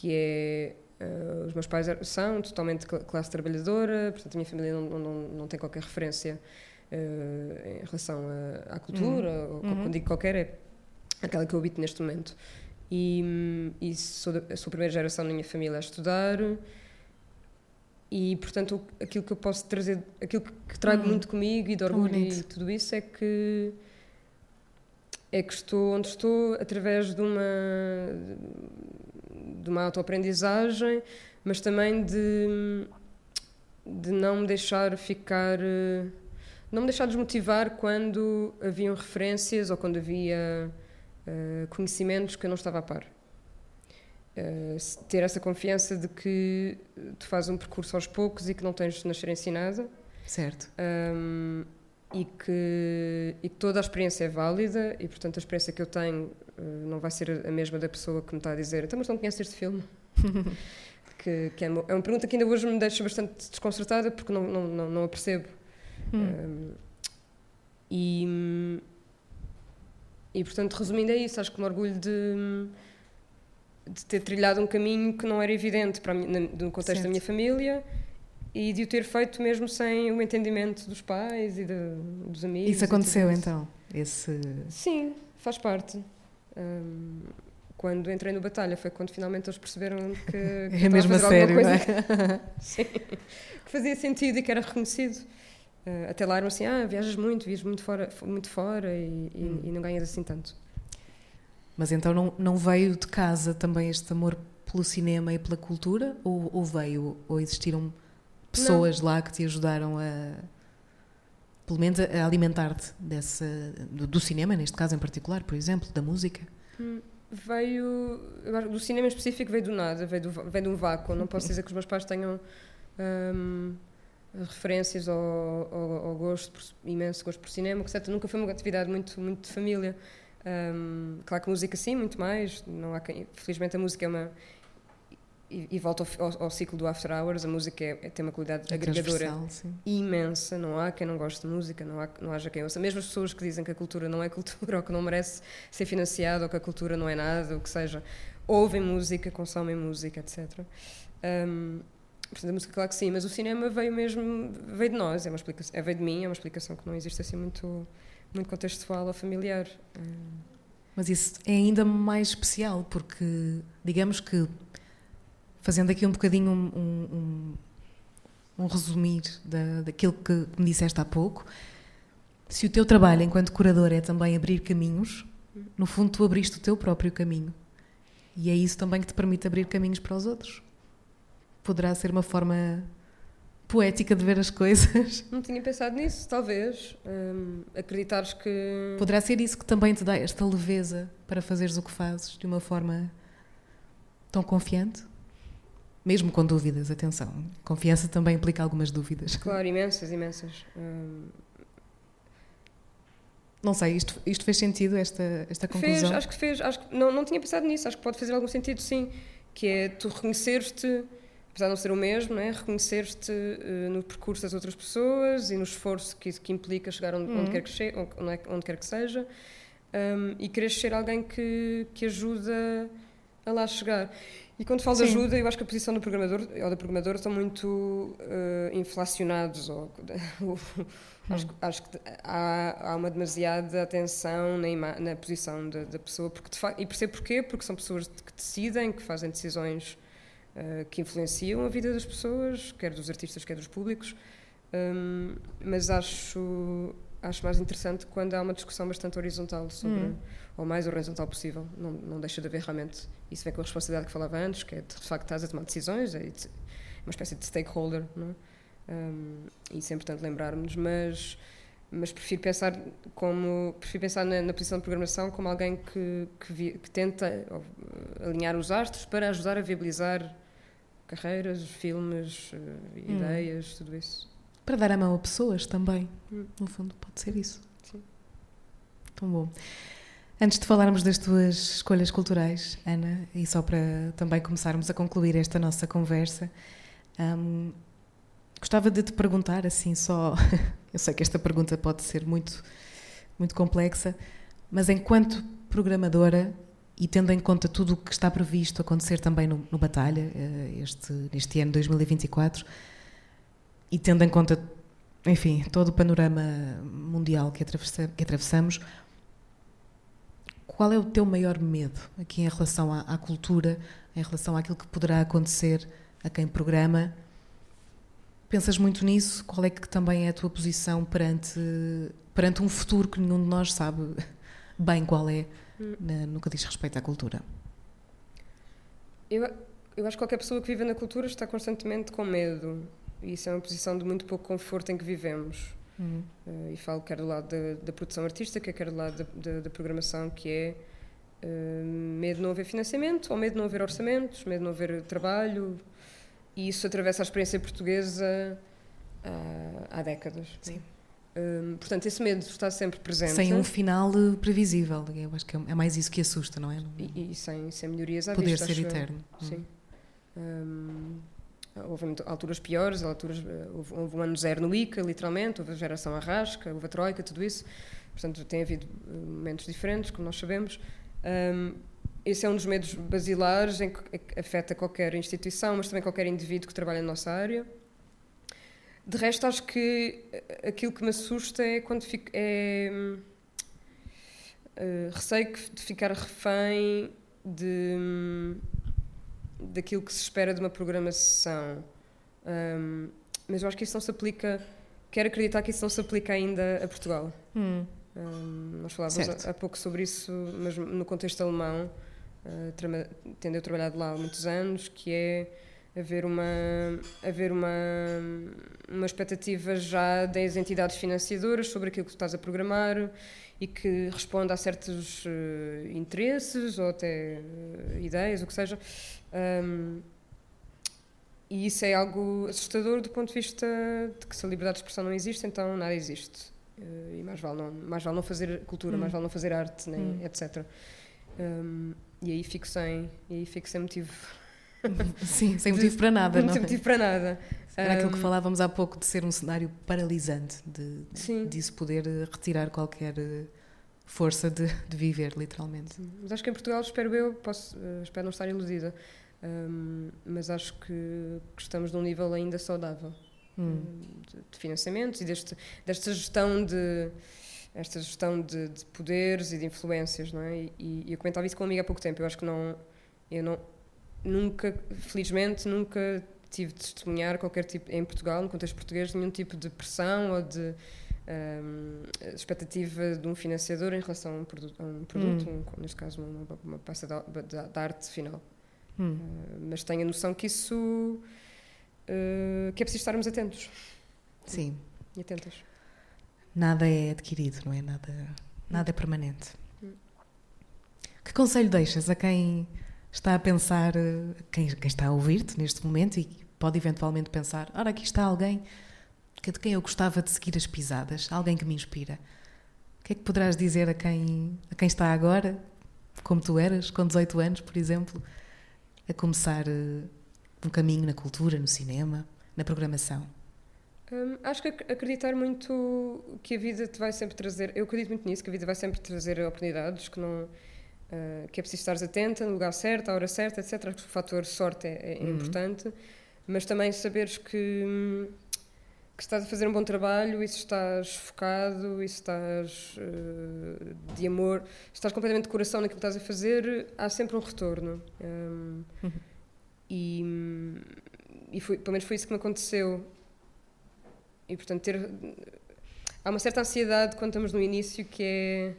S2: que é. Uh, os meus pais são totalmente classe trabalhadora, portanto a minha família não, não, não tem qualquer referência uh, em relação à cultura, hum. ou uhum. quando digo qualquer, é aquela que eu habito neste momento. E, e sou, da, sou a primeira geração na minha família a estudar e portanto aquilo que eu posso trazer aquilo que trago uhum. muito comigo e de orgulho e tudo isso é que é que estou onde estou através de uma de uma autoaprendizagem mas também de de não me deixar ficar não me deixar desmotivar quando haviam referências ou quando havia uh, conhecimentos que eu não estava a par. Uh, ter essa confiança de que tu fazes um percurso aos poucos e que não tens de nascer ensinada.
S1: Certo.
S2: Um, e, que, e que toda a experiência é válida e, portanto, a experiência que eu tenho uh, não vai ser a mesma da pessoa que me está a dizer então, mas não conheces este filme? *laughs* que, que é, uma, é, uma, pergunta que ainda hoje me deixa bastante desconcertada porque não, não, não, não a percebo. Hum. Um, e e portanto, resumindo, é isso. Acho que me orgulho de, de ter trilhado um caminho que não era evidente para mim, no contexto certo. da minha família e de o ter feito mesmo sem o entendimento dos pais e de, dos amigos.
S1: Isso aconteceu então? Esse...
S2: Sim, faz parte. Um, quando entrei no Batalha foi quando finalmente eles perceberam que, *laughs* que
S1: é mesmo a sério, coisa
S2: é? *laughs* Sim, que fazia sentido e que era reconhecido. Uh, até lá eram assim, ah, viajas muito, viajas muito fora, muito fora e, hum. e, e não ganhas assim tanto.
S1: Mas então não, não veio de casa também este amor pelo cinema e pela cultura? Ou, ou veio, ou existiram pessoas não. lá que te ajudaram a, pelo menos, a alimentar-te do, do, cinema, neste caso em particular, por exemplo, da música?
S2: Hum, veio, do cinema em específico veio do nada, veio, do, veio de um vácuo. Não posso dizer que os meus pais tenham... Um, referências ao, ao, ao, gosto, por, imenso gosto por cinema, etc. Nunca foi uma atividade muito, muito de família. Um, claro que música sim, muito mais. Não há quem, felizmente a música é uma. E, e volta ao, ao, ao, ciclo do After Hours, a música é, é, tem uma qualidade é agregadora imensa. Não há quem não goste de música, não, há, não haja quem ouça. Mesmo as pessoas que dizem que a cultura não é cultura *laughs* ou que não merece ser financiada ou que a cultura não é nada, o que seja, ouvem música, consomem música, etc. Um, Portanto, a música, claro que sim, mas o cinema veio mesmo, veio de nós, é uma explicação, é, veio de mim, é uma explicação que não existe assim muito, muito contextual ou familiar.
S1: Mas isso é ainda mais especial, porque, digamos que, fazendo aqui um bocadinho um, um, um resumir da, daquilo que me disseste há pouco, se o teu trabalho enquanto curador é também abrir caminhos, no fundo tu abriste o teu próprio caminho. E é isso também que te permite abrir caminhos para os outros poderá ser uma forma poética de ver as coisas. *laughs*
S2: Não tinha pensado nisso, talvez. Um, acreditares que.
S1: Poderá ser isso que também te dá esta leveza para fazeres o que fazes de uma forma tão confiante? Mesmo com dúvidas, atenção. Confiança também implica algumas dúvidas.
S2: Claro, imensas, imensas. Hum...
S1: Não sei, isto, isto fez sentido, esta, esta conclusão?
S2: Fez, acho que fez. Acho que, não, não tinha pensado nisso, acho que pode fazer algum sentido, sim. Que é tu reconheceres-te apesar de não ser o mesmo, não é? reconhecer-te uh, no percurso das outras pessoas e no esforço que, que implica chegar onde, uhum. onde, quer que chegue, onde, onde, quer que seja um, e querer ser alguém que, que ajuda a lá chegar. E quando falo de ajuda, eu acho que a posição do programador ou da programadora estão muito uh, inflacionados. Ou, *laughs* hum. acho, acho, que há, há, uma demasiada atenção na, na posição da, da pessoa. Porque e percebo porquê, porque são pessoas que decidem, que fazem decisões uh, que influenciam a vida das pessoas, quer dos artistas, quer dos públicos. Um, mas acho, acho mais interessante quando há uma discussão bastante horizontal sobre... Hum ou mais horizontal possível. Não, não deixa de haver realmente. Isso vem com a responsabilidade que falava antes, que é de, facto estás a tomar decisões, é uma espécie de stakeholder, não é? um, e isso é importante lembrarmos, mas mas prefiro pensar como prefiro pensar na, na posição de programação como alguém que, que, vi, que tenta alinhar os astros para ajudar a viabilizar carreiras, filmes, uh, hum. ideias, tudo isso.
S1: Para dar a mão a pessoas também, no fundo, pode ser isso.
S2: Sim.
S1: Tão bom. Antes de falarmos das tuas escolhas culturais, Ana, e só para também começarmos a concluir esta nossa conversa, hum, gostava de te perguntar assim só. *laughs* Eu sei que esta pergunta pode ser muito, muito complexa, mas enquanto programadora e tendo em conta tudo o que está previsto acontecer também no, no Batalha, eh, este, neste ano 2024, e tendo em conta, enfim, todo o panorama mundial que, atravessa, que atravessamos, qual é o teu maior medo aqui em relação à, à, cultura, em relação àquilo que poderá acontecer a quem programa? Pensas muito nisso? Qual é que também é a tua posição perante, perante um futuro que nenhum de nós sabe bem qual é na, no que diz respeito à cultura?
S2: Eu, eu acho que qualquer pessoa que vive na cultura está constantemente com medo. E isso é uma posição de muito pouco conforto em que vivemos. Uhum. Uh, e falo quer do lado da, da, produção artística, quer do lado da, da, da programação, que é uh, medo de não haver financiamento, ou medo de não haver orçamentos, medo de não haver trabalho. E isso atravessa a experiência portuguesa uh, há décadas.
S1: Sim.
S2: Um, portanto, esse medo está sempre presente.
S1: Sem um final previsível, eu acho que é, é mais isso que assusta, não é?
S2: E, e sem, sem melhorias à
S1: Poder
S2: vista.
S1: ser eterno.
S2: Sim. Um, Houve alturas piores, alturas, eh, houve, houve um ano zero no ICA, literalmente, houve a geração Arrasca, houve a Troika, tudo isso. Portanto, tem havido eh, momentos diferentes, como nós sabemos. Um, esse é um dos medos basilares em que afeta qualquer instituição, mas também qualquer indivíduo que trabalha na nossa área. De resto, acho que eh, aquilo que me assusta é quando fico. É, uh, receio de ficar refém de daquilo que se espera de uma programação. Um, mas eu acho que isso não se aplica. Quero acreditar que isso não se aplica ainda a Portugal.
S1: Hum.
S2: Um, nós falávamos há, há, pouco sobre isso, mas no contexto alemão, uh, tendo eu trabalhado lá há muitos anos, que é haver uma haver uma uma expectativa já das entidades financiadoras sobre aquilo que tu estás a programar e que responda a certos uh, interesses ou até uh, ideias, o que seja. Um, e isso é algo assustador do ponto de vista de que se a liberdade de expressão não existe, então nada existe. Uh, e mais vale, não, mais vale não fazer cultura, hum. mais vale não fazer arte, nem, hum. etc. Um, e aí fico sem, e aí fico sem motivo. *laughs*
S1: Sim, sem motivo para nada,
S2: não? Sem é? motivo para nada.
S1: Era aquilo que falávamos há pouco de ser um cenário paralisante, de, sim. poder eh, retirar qualquer eh, força de, de viver, literalmente.
S2: Mas acho que em Portugal, espero eu, posso, uh, espero não estar iludida, um, mas acho que, que, estamos num nível ainda saudável hum. de, de financiamentos e deste, desta gestão de esta gestão de, de, poderes e de influências, não é? E, e eu comentava isso com uma amiga há pouco tempo. Eu acho que não, eu não, nunca, felizmente, nunca tive de testemunhar qualquer tipo, em Portugal, no contexto português, nenhum tipo de pressão ou de um, expectativa de um financiador em relação a um produto, a um produto hum. um, neste caso uma, uma peça de, arte final. Hum. Uh, mas tenho a noção que isso uh, que é preciso estarmos atentos.
S1: Sim.
S2: E atentas.
S1: Nada é adquirido, não é? Nada, nada é permanente. Hum. Que conselho deixas a quem está a pensar, quem, quem está a ouvir-te neste momento e pode eventualmente pensar: ora, aqui está alguém de quem eu gostava de seguir as pisadas, alguém que me inspira. O que é que poderás dizer a quem, a quem está agora, como tu eras, com 18 anos, por exemplo, a começar uh, um caminho na cultura, no cinema, na programação?
S2: Hum, acho que acreditar muito que a vida te vai sempre trazer. Eu acredito muito nisso, que a vida vai sempre trazer oportunidades, que não Uh, que é preciso estares atenta, no lugar certo, à hora certa, etc. Acho que o fator sorte é, é uhum. importante, mas também saberes que, que estás a fazer um bom trabalho e se estás focado e se estás uh, de amor, estás completamente de coração naquilo que estás a fazer, há sempre um retorno. Um, uhum. E, e foi, pelo menos foi isso que me aconteceu. E portanto, ter. Há uma certa ansiedade quando estamos no início que é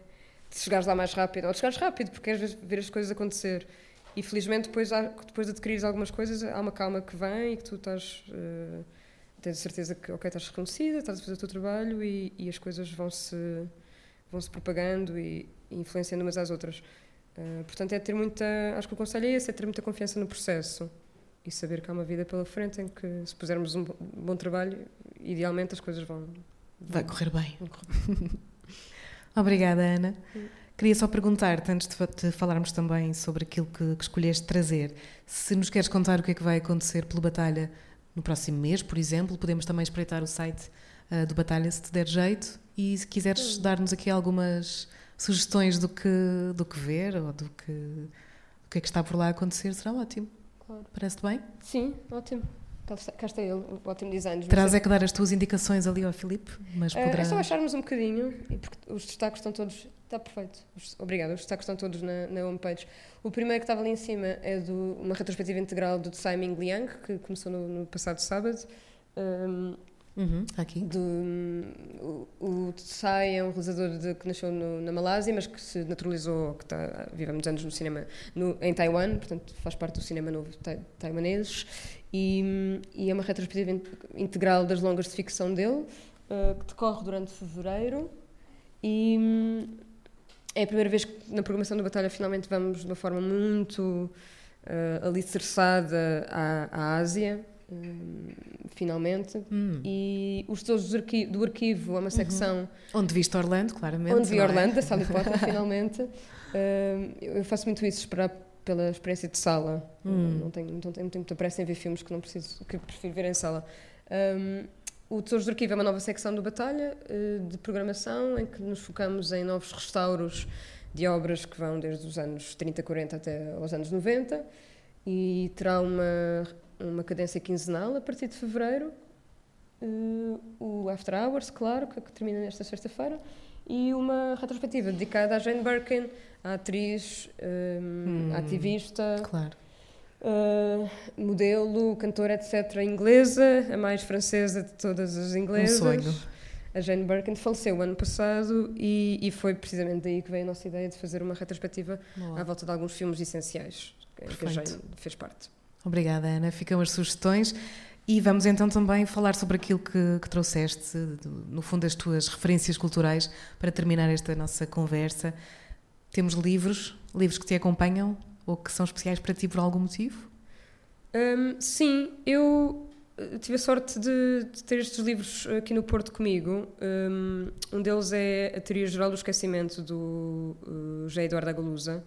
S2: de chegares lá mais rápido, ou de chegares rápido, porque queres ver as coisas acontecer. E felizmente, depois, há, depois de adquirires algumas coisas, há uma calma que vem e que tu estás. Uh, tens certeza que, ok, estás reconhecida, estás a fazer o teu trabalho e, e as coisas vão-se vão -se propagando e, e, influenciando umas às outras. Uh, portanto, é ter muita. Acho que o conselho é esse: é ter muita confiança no processo e saber que há uma vida pela frente em que, se pusermos um bom trabalho, idealmente as coisas vão. vão
S3: Vai correr bem. *laughs* Obrigada, Ana. Queria só perguntar-te, antes de falarmos também sobre aquilo que, que, escolheste trazer, se nos queres contar o que é que vai acontecer pelo Batalha no próximo mês, por exemplo, podemos também espreitar o site uh, do Batalha se te der jeito e se quiseres dar-nos aqui algumas sugestões do que, do que ver ou do que, do que é que está por lá a acontecer, será ótimo. Claro. Parece-te bem?
S2: Sim, ótimo. Cá está ele, o ótimo design.
S3: Terás é que dar as tuas indicações ali ao Filipe, mas
S2: uh,
S3: poderá...
S2: É só baixarmos um bocadinho, porque os destaques estão todos... Está perfeito. Obrigada. Os destaques estão todos na, na homepage. O primeiro que estava ali em cima é de uma retrospectiva integral do Tsai Ming Liang, que começou no, no passado sábado. Um,
S3: Uhum, aqui.
S2: Do, o, o Tsai é um realizador de, que nasceu no, na Malásia, mas que se naturalizou, que está, vive há muitos anos no cinema no, em Taiwan, portanto faz parte do cinema novo tai, taiwanês, e, e, é uma retrospectiva integral das longas de ficção dele, uh, que decorre durante fevereiro, e um, é a primeira vez que na programação da Batalha finalmente vamos de uma forma muito uh, alicerçada à, à Ásia, Hum, finalmente. Hum. E os tesouros do arquivo, do arquivo é uma uhum. secção. Uhum.
S3: Onde viste Orlando, claramente.
S2: Onde vi é? Orlando, da Sally *laughs* Potter, finalmente. Uh, eu faço muito isso, esperar pela experiência de sala. Hum. Não, tenho, não, tenho, não tenho muita pressa em ver filmes que não preciso, que prefiro ver em sala. Um, o Tesouros do Arquivo é uma nova secção do Batalha uh, de programação em que nos focamos em novos restauros de obras que vão desde os anos 30, 40 até aos anos 90 e terá uma uma cadência quinzenal a partir de fevereiro. Uh, o After Hours, claro, que, termina nesta sexta-feira, e uma retrospectiva dedicada à Jane Birkin, a atriz, um, hum, ativista,
S3: claro.
S2: Uh, modelo, cantora, etc., inglesa, a mais francesa de todas as inglesas.
S3: Um sonho.
S2: A Jane Birkin faleceu ano passado e, e, foi precisamente daí que veio a nossa ideia de fazer uma retrospectiva Boa. à volta de alguns filmes essenciais em que a Jane fez parte.
S3: Obrigada, Ana. Ficam as sugestões. E vamos então também falar sobre aquilo que, que trouxeste, no fundo, as tuas referências culturais, para terminar esta nossa conversa. Temos livros, livros que te acompanham ou que são especiais para ti por algum motivo?
S2: Um, sim, eu eh, tive a sorte de, de, ter estes livros aqui no Porto comigo. Um, um deles é A Teoria Geral do Esquecimento, do uh, José Eduardo Agalusa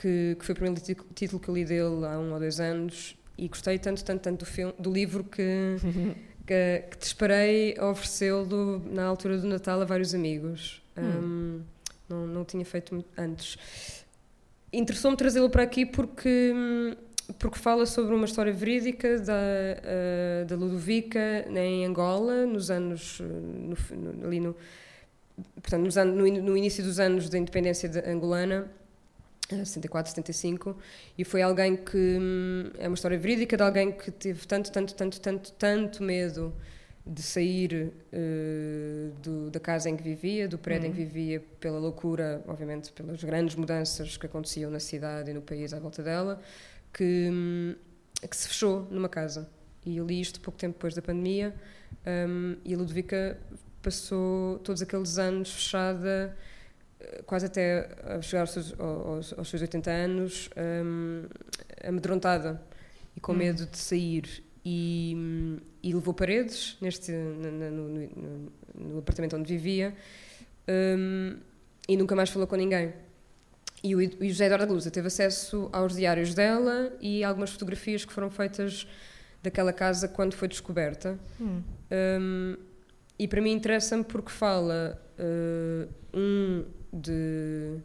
S2: que, que foi o primeiro título que eu li dele há um ou dois anos e gostei tanto, tanto, tanto do, filme, do livro que, *laughs* que, que disparei a oferecê-lo na altura do Natal a vários amigos. Hum. Um, não, não tinha feito antes. Interessou-me trazê-lo para aqui porque, porque fala sobre uma história verídica da, uh, da Ludovica em Angola, nos anos. No, no, ali no, portanto, nos no, no início dos anos da independência de angolana 74, 75, e foi alguém que hum, é uma história verídica de alguém que teve tanto, tanto, tanto, tanto, tanto medo de sair uh, do, da casa em que vivia, do prédio uhum. em que uhum. vivia, pela loucura, obviamente, pelas grandes mudanças que aconteciam na cidade e no país à volta dela, que, hum, que se fechou numa casa. E eu li isto pouco tempo depois da pandemia, um, e a Ludovica passou todos aqueles anos fechada quase até chegar aos seus, aos, aos seus 80 anos, um, amedrontada e com hum. medo de sair. E, e levou paredes neste, no, no, no, no apartamento onde vivia um, e nunca mais falou com ninguém. E o, o José Eduardo Lusa teve acesso aos diários dela e algumas fotografias que foram feitas daquela casa quando foi descoberta. Hum. Um, e para mim interessa-me porque fala uh, um de,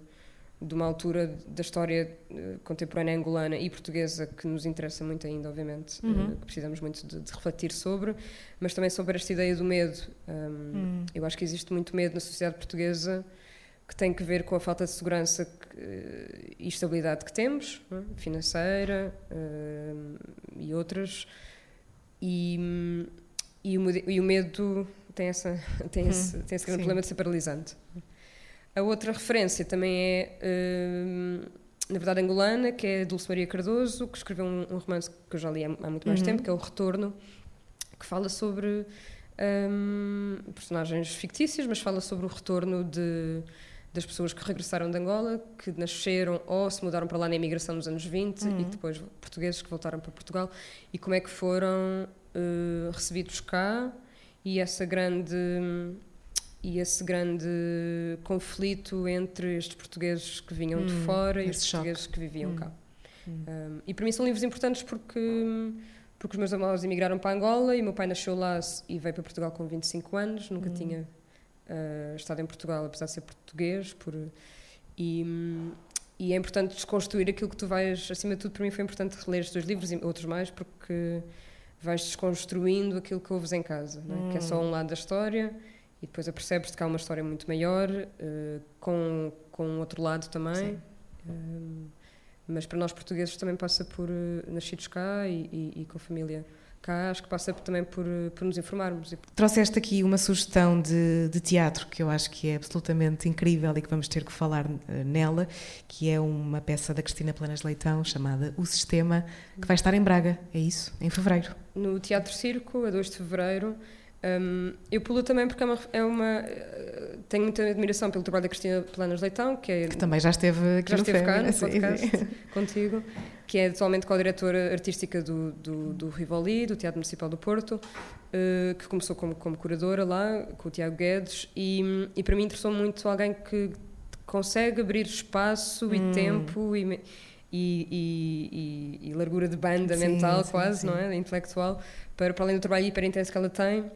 S2: de uma altura da história uh, contemporânea angolana e portuguesa que nos interessa muito ainda, obviamente, uhum. uh, que precisamos muito de, de, refletir sobre, mas também sobre esta ideia do medo. Um, uhum. Eu acho que existe muito medo na sociedade portuguesa que tem que ver com a falta de segurança que, uh, e estabilidade que temos, é? financeira e outras, e, e, o, e, o, medo tem, essa, *laughs* tem, esse, tem esse grande Sim. problema de ser paralisante. A outra referência também é, uh, na verdade, angolana, que é Dulce Maria Cardoso, que escreveu um, um romance que eu já li há, há muito mais uhum. tempo, que é O Retorno, que fala sobre um, personagens fictícias, mas fala sobre o retorno de, das pessoas que regressaram de Angola, que nasceram ou se mudaram para lá na imigração nos anos 20 uhum. e depois portugueses que voltaram para Portugal e como é que foram uh, recebidos cá e essa grande e esse grande conflito entre estes portugueses que vinham hum, de fora e os portugueses choque. que viviam hum. cá. Hum. Um, e para mim são livros importantes porque porque os meus avós emigraram para Angola e meu pai nasceu lá e veio para Portugal com 25 anos, nunca hum. tinha uh, estado em Portugal, apesar de ser português, por, e, e é importante desconstruir aquilo que tu vais, acima de tudo para mim foi importante reler estes dois livros e outros mais, porque vais desconstruindo aquilo que ouves em casa, é? que é só hum. um lado da história e depois apercebes-te que há uma história muito maior, uh, com, com outro lado também. Uh, mas para nós portugueses também passa por uh, nascidos cá e, e, e, com família cá, acho que passa também por, por nos informarmos.
S3: Trouxeste aqui uma sugestão de, de, teatro que eu acho que é absolutamente incrível e que vamos ter que falar nela, que é uma peça da Cristina Planas Leitão chamada O Sistema, que vai estar em Braga, é isso? Em fevereiro.
S2: No Teatro Circo, a 2 de fevereiro. Um, eu pulo também porque é uma, é uma, Tenho muita admiração pelo trabalho da Cristina Planas Leitão, que é.
S3: Que também já esteve aqui
S2: já
S3: no
S2: esteve
S3: cá
S2: no podcast *laughs* contigo, que é atualmente co-diretora artística do, do, do, Rivoli, do Teatro Municipal do Porto, uh, que começou como, como curadora lá, com o Tiago Guedes, e, e para mim interessou muito alguém que consegue abrir espaço e hum. tempo e. E, e, e, largura de banda sim, mental, sim, quase, sim. não é? Intelectual, para, para além do trabalho hiper intenso que ela tem,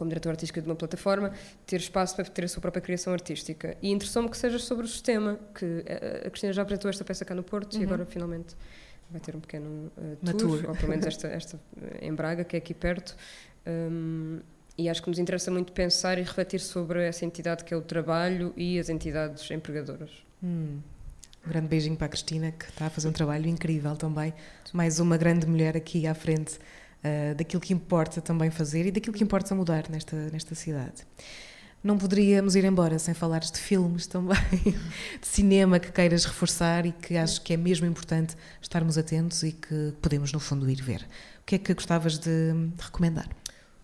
S2: como diretora artística de uma plataforma, ter espaço para ter a sua própria criação artística. E interessou-me que seja sobre o sistema, que eh, a Cristina já apresentou esta peça cá no Porto uhum. e agora finalmente vai ter um pequeno uh, tour, tour, ou pelo menos esta, esta em Braga, que é aqui perto. Um, e acho que nos interessa muito pensar e refletir sobre essa entidade que é o trabalho e as entidades empregadoras.
S3: Hum. Um grande beijinho para a Cristina, que está a fazer um trabalho incrível também. Mais uma grande mulher aqui à frente uh, daquilo que importa também fazer e daquilo que importa mudar nesta, nesta cidade. Não poderíamos ir embora sem falares de filmes também, *laughs* de cinema que queiras reforçar e que acho que é mesmo importante estarmos atentos e que podemos, no fundo, ir ver. O que é que gostavas de, de recomendar?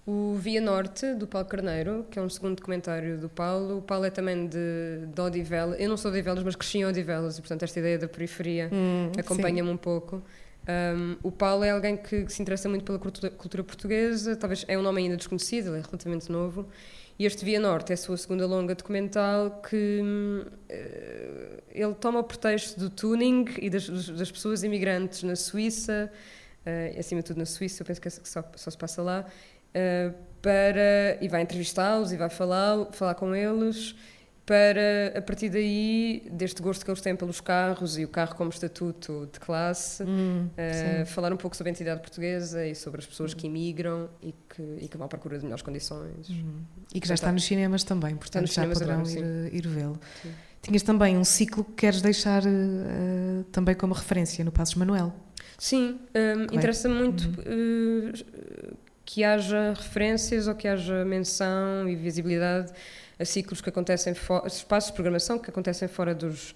S2: O Via Norte, do Paulo Carneiro, que é um segundo documentário do Paulo. O Paulo é também de, de Odivelas. Eu não sou de Odivelas, mas cresci em Odivelas e, portanto, esta ideia da periferia hum, acompanha-me um pouco. Um, o Paulo é alguém que, que, se interessa muito pela cultura, cultura, portuguesa, talvez é um nome ainda desconhecido, ele é relativamente novo. E este Via Norte é a sua segunda longa documental que uh, ele toma o pretexto do tuning e das, das pessoas imigrantes na Suíça, uh, acima de tudo na Suíça, eu penso que só, só se passa lá, uh, para, e vai entrevistá-los e vai falar, falar com eles para, a partir daí, deste gosto que eles têm pelos carros e o carro como estatuto de classe, hum, uh, falar um pouco sobre a entidade portuguesa e sobre as pessoas que imigram e que, e que vão à procura de melhores condições.
S3: Hum. E que já está nos cinemas também, portanto já poderão agora, ir, ir vê-lo. Tinhas também um ciclo que queres deixar uh, também como referência no Passos Manuel.
S2: Sim, um, interessa muito uh, que haja referências ou que haja menção e visibilidade a ciclos que acontecem, espaços de programação que acontecem fora dos,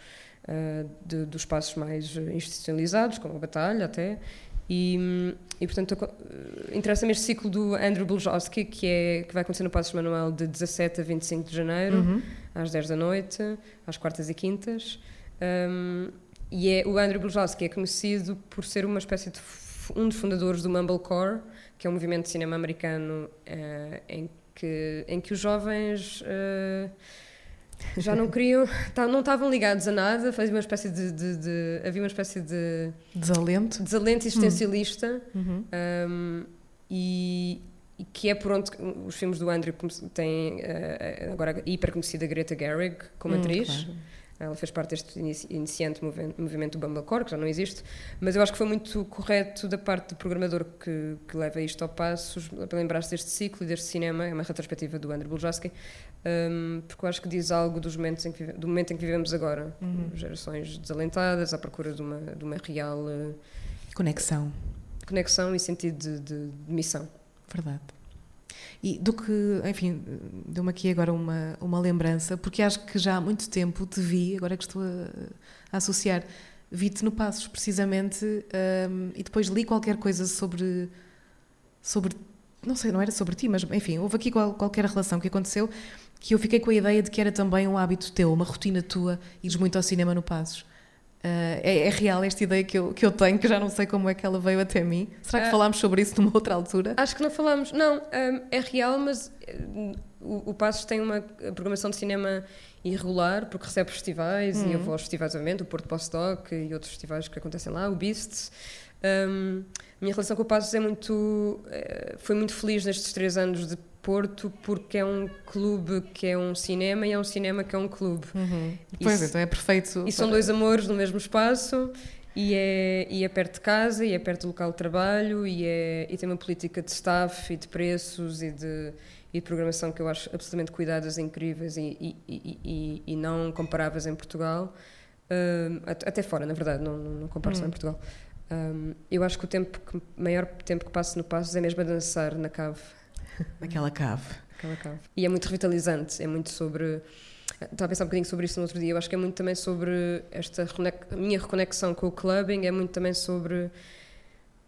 S2: uh, de, dos espaços mais institucionalizados, como a Batalha até, e, e portanto, eh, interessa-me este ciclo do Andrew Bulzowski, que, é, que vai acontecer no Passos Manuel de 17 a 25 de janeiro, uhum. às 10 da noite, às quartas e quintas. Um, e é, o Andrew Bulzowski é conhecido por ser uma espécie de um dos fundadores do Mumblecore, que é um movimento de cinema americano uh, em que, em que os jovens uh, já não queriam, tá, não estavam ligados a nada, fazia uma espécie de, de, de, havia uma espécie de
S3: desalento,
S2: desalento existencialista uhum. um, e, e, que é por onde os filmes do Andrew têm uh, agora hiper conhecida Greta Gerwig como hum, atriz. Claro. Ela fez parte deste iniciante movimento do Bumblecore, que já não existe, mas eu acho que foi muito correto da parte do programador que, que leva isto ao passo, para lembrar-se deste ciclo e deste cinema, é uma retrospectiva do André Buljaski, um, porque eu acho que diz algo dos momentos em que, do momento em que vivemos agora. Uhum. Gerações desalentadas, à procura de uma, de uma real... Uh,
S1: conexão.
S2: Conexão e sentido de, de, de missão.
S1: Verdade. E do que, enfim, deu-me aqui agora uma, uma lembrança, porque acho que já há muito tempo te vi, agora que estou a, a associar, vi-te no Passos, precisamente, um, e depois li qualquer coisa sobre, sobre, não sei, não era sobre ti, mas enfim, houve aqui qual, qualquer relação que aconteceu que eu fiquei com a ideia de que era também um hábito teu, uma rotina tua, ires muito ao cinema no Passos. Uh, é, é, real esta ideia que eu, que eu tenho, que já não sei como é que ela veio até mim. Será que uh, falámos sobre isso numa outra altura?
S2: Acho que não falámos. Não, um, é real, mas o, o Passos tem uma programação de cinema irregular, porque recebe festivais uhum. e eu vou aos festivais, obviamente, o Porto Postdoc e outros festivais que acontecem lá, o Beasts. Um, a minha relação com o Passos é muito, foi muito feliz nestes três anos de Porto porque é um clube que é um cinema e é um cinema que é um clube.
S1: Uhum. Pois, então é perfeito.
S2: E são dois amores no mesmo espaço e é, e é perto de casa e é perto do local de trabalho e, é, e tem uma política de staff e de preços e de, e de programação que eu acho absolutamente cuidadas e incríveis e, e, e, e não comparáveis em Portugal. Um, até fora, na verdade, não, não, não comparo só em uhum. Portugal. Um, eu acho que o tempo que, maior tempo que passo no Passos é mesmo a dançar na cave.
S1: Naquela cave.
S2: Aquela cave. E é muito revitalizante, é muito sobre. Estava a pensar um bocadinho sobre isso no outro dia. Eu acho que é muito também sobre esta a minha reconexão com o clubbing, é muito também sobre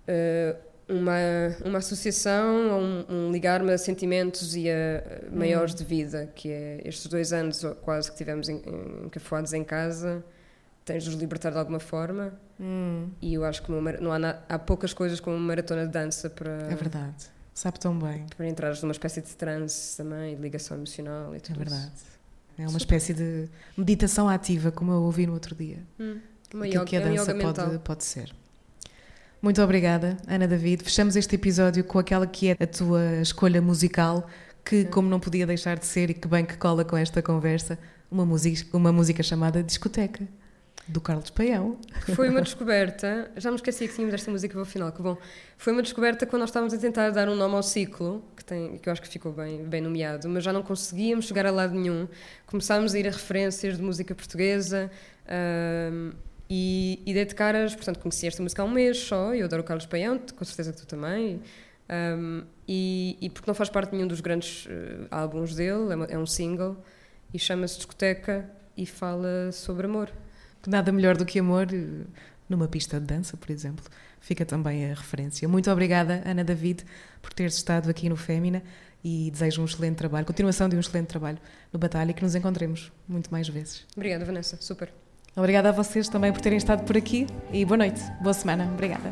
S2: uh, uma, uma associação, um, um ligar-me a sentimentos e a maiores hum. de vida, que é estes dois anos quase que tivemos encafuados em casa, tens de os libertar de alguma forma. Hum. E eu acho que não há, há poucas coisas como uma maratona de dança para.
S1: É verdade Sabe tão bem.
S2: Para entrares numa espécie de transe também, de ligação emocional e tudo
S1: É verdade. Isso. É uma espécie de meditação ativa, como eu ouvi no outro dia.
S2: Hum, uma yoga, que a dança é
S1: pode, pode ser. Muito obrigada, Ana David. Fechamos este episódio com aquela que é a tua escolha musical, que, hum. como não podia deixar de ser e que bem que cola com esta conversa, uma música, uma música chamada Discoteca do Carlos Paião.
S2: Foi uma descoberta, já me esqueci que tínhamos esta música para o final, que bom. Foi uma descoberta quando nós estávamos a tentar dar um nome ao ciclo, que, tem, que eu acho que ficou bem, bem nomeado, mas já não conseguíamos chegar a lado nenhum. Começámos a ir a referências de música portuguesa um, e, e dei de caras, portanto, conheci esta música há um mês só, eu adoro o Carlos Paião, com certeza que tu também. Um, e, e, porque não faz parte de nenhum dos grandes uh, álbuns dele, é, uma, é um single, e chama-se Discoteca e fala sobre amor.
S1: Nada melhor do que amor eh, numa pista de dança, por exemplo. Fica também a referência. Muito obrigada, Ana David, por teres estado aqui no Fémina e desejo um excelente trabalho, continuação de um excelente trabalho no Batalha e que nos encontremos muito mais vezes.
S2: Obrigada, Vanessa. Super.
S1: Obrigada a vocês também por terem estado por aqui e boa noite, boa semana. Obrigada.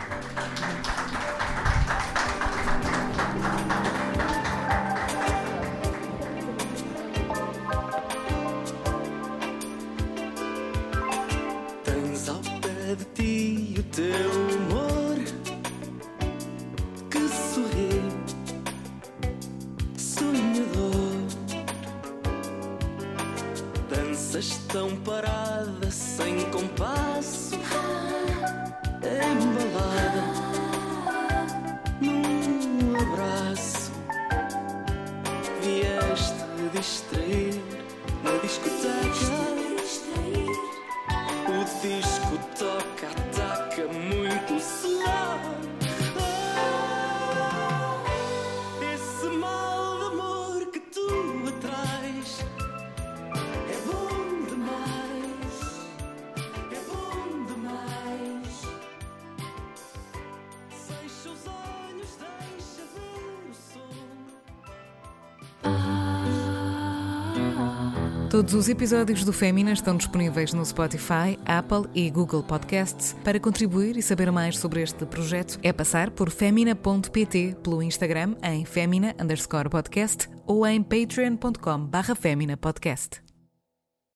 S3: Teu humor que sorri, sonhador. Danças tão paradas, sem compasso, embalada num abraço. Vieste distrair na discoteca. O discoteca.
S1: Todos os episódios do Fémina estão disponíveis no Spotify, Apple e Google Podcasts. Para contribuir e saber mais sobre este projeto, é passar por femina.pt pelo Instagram em femina underscore podcast ou em patreon.com barra podcast.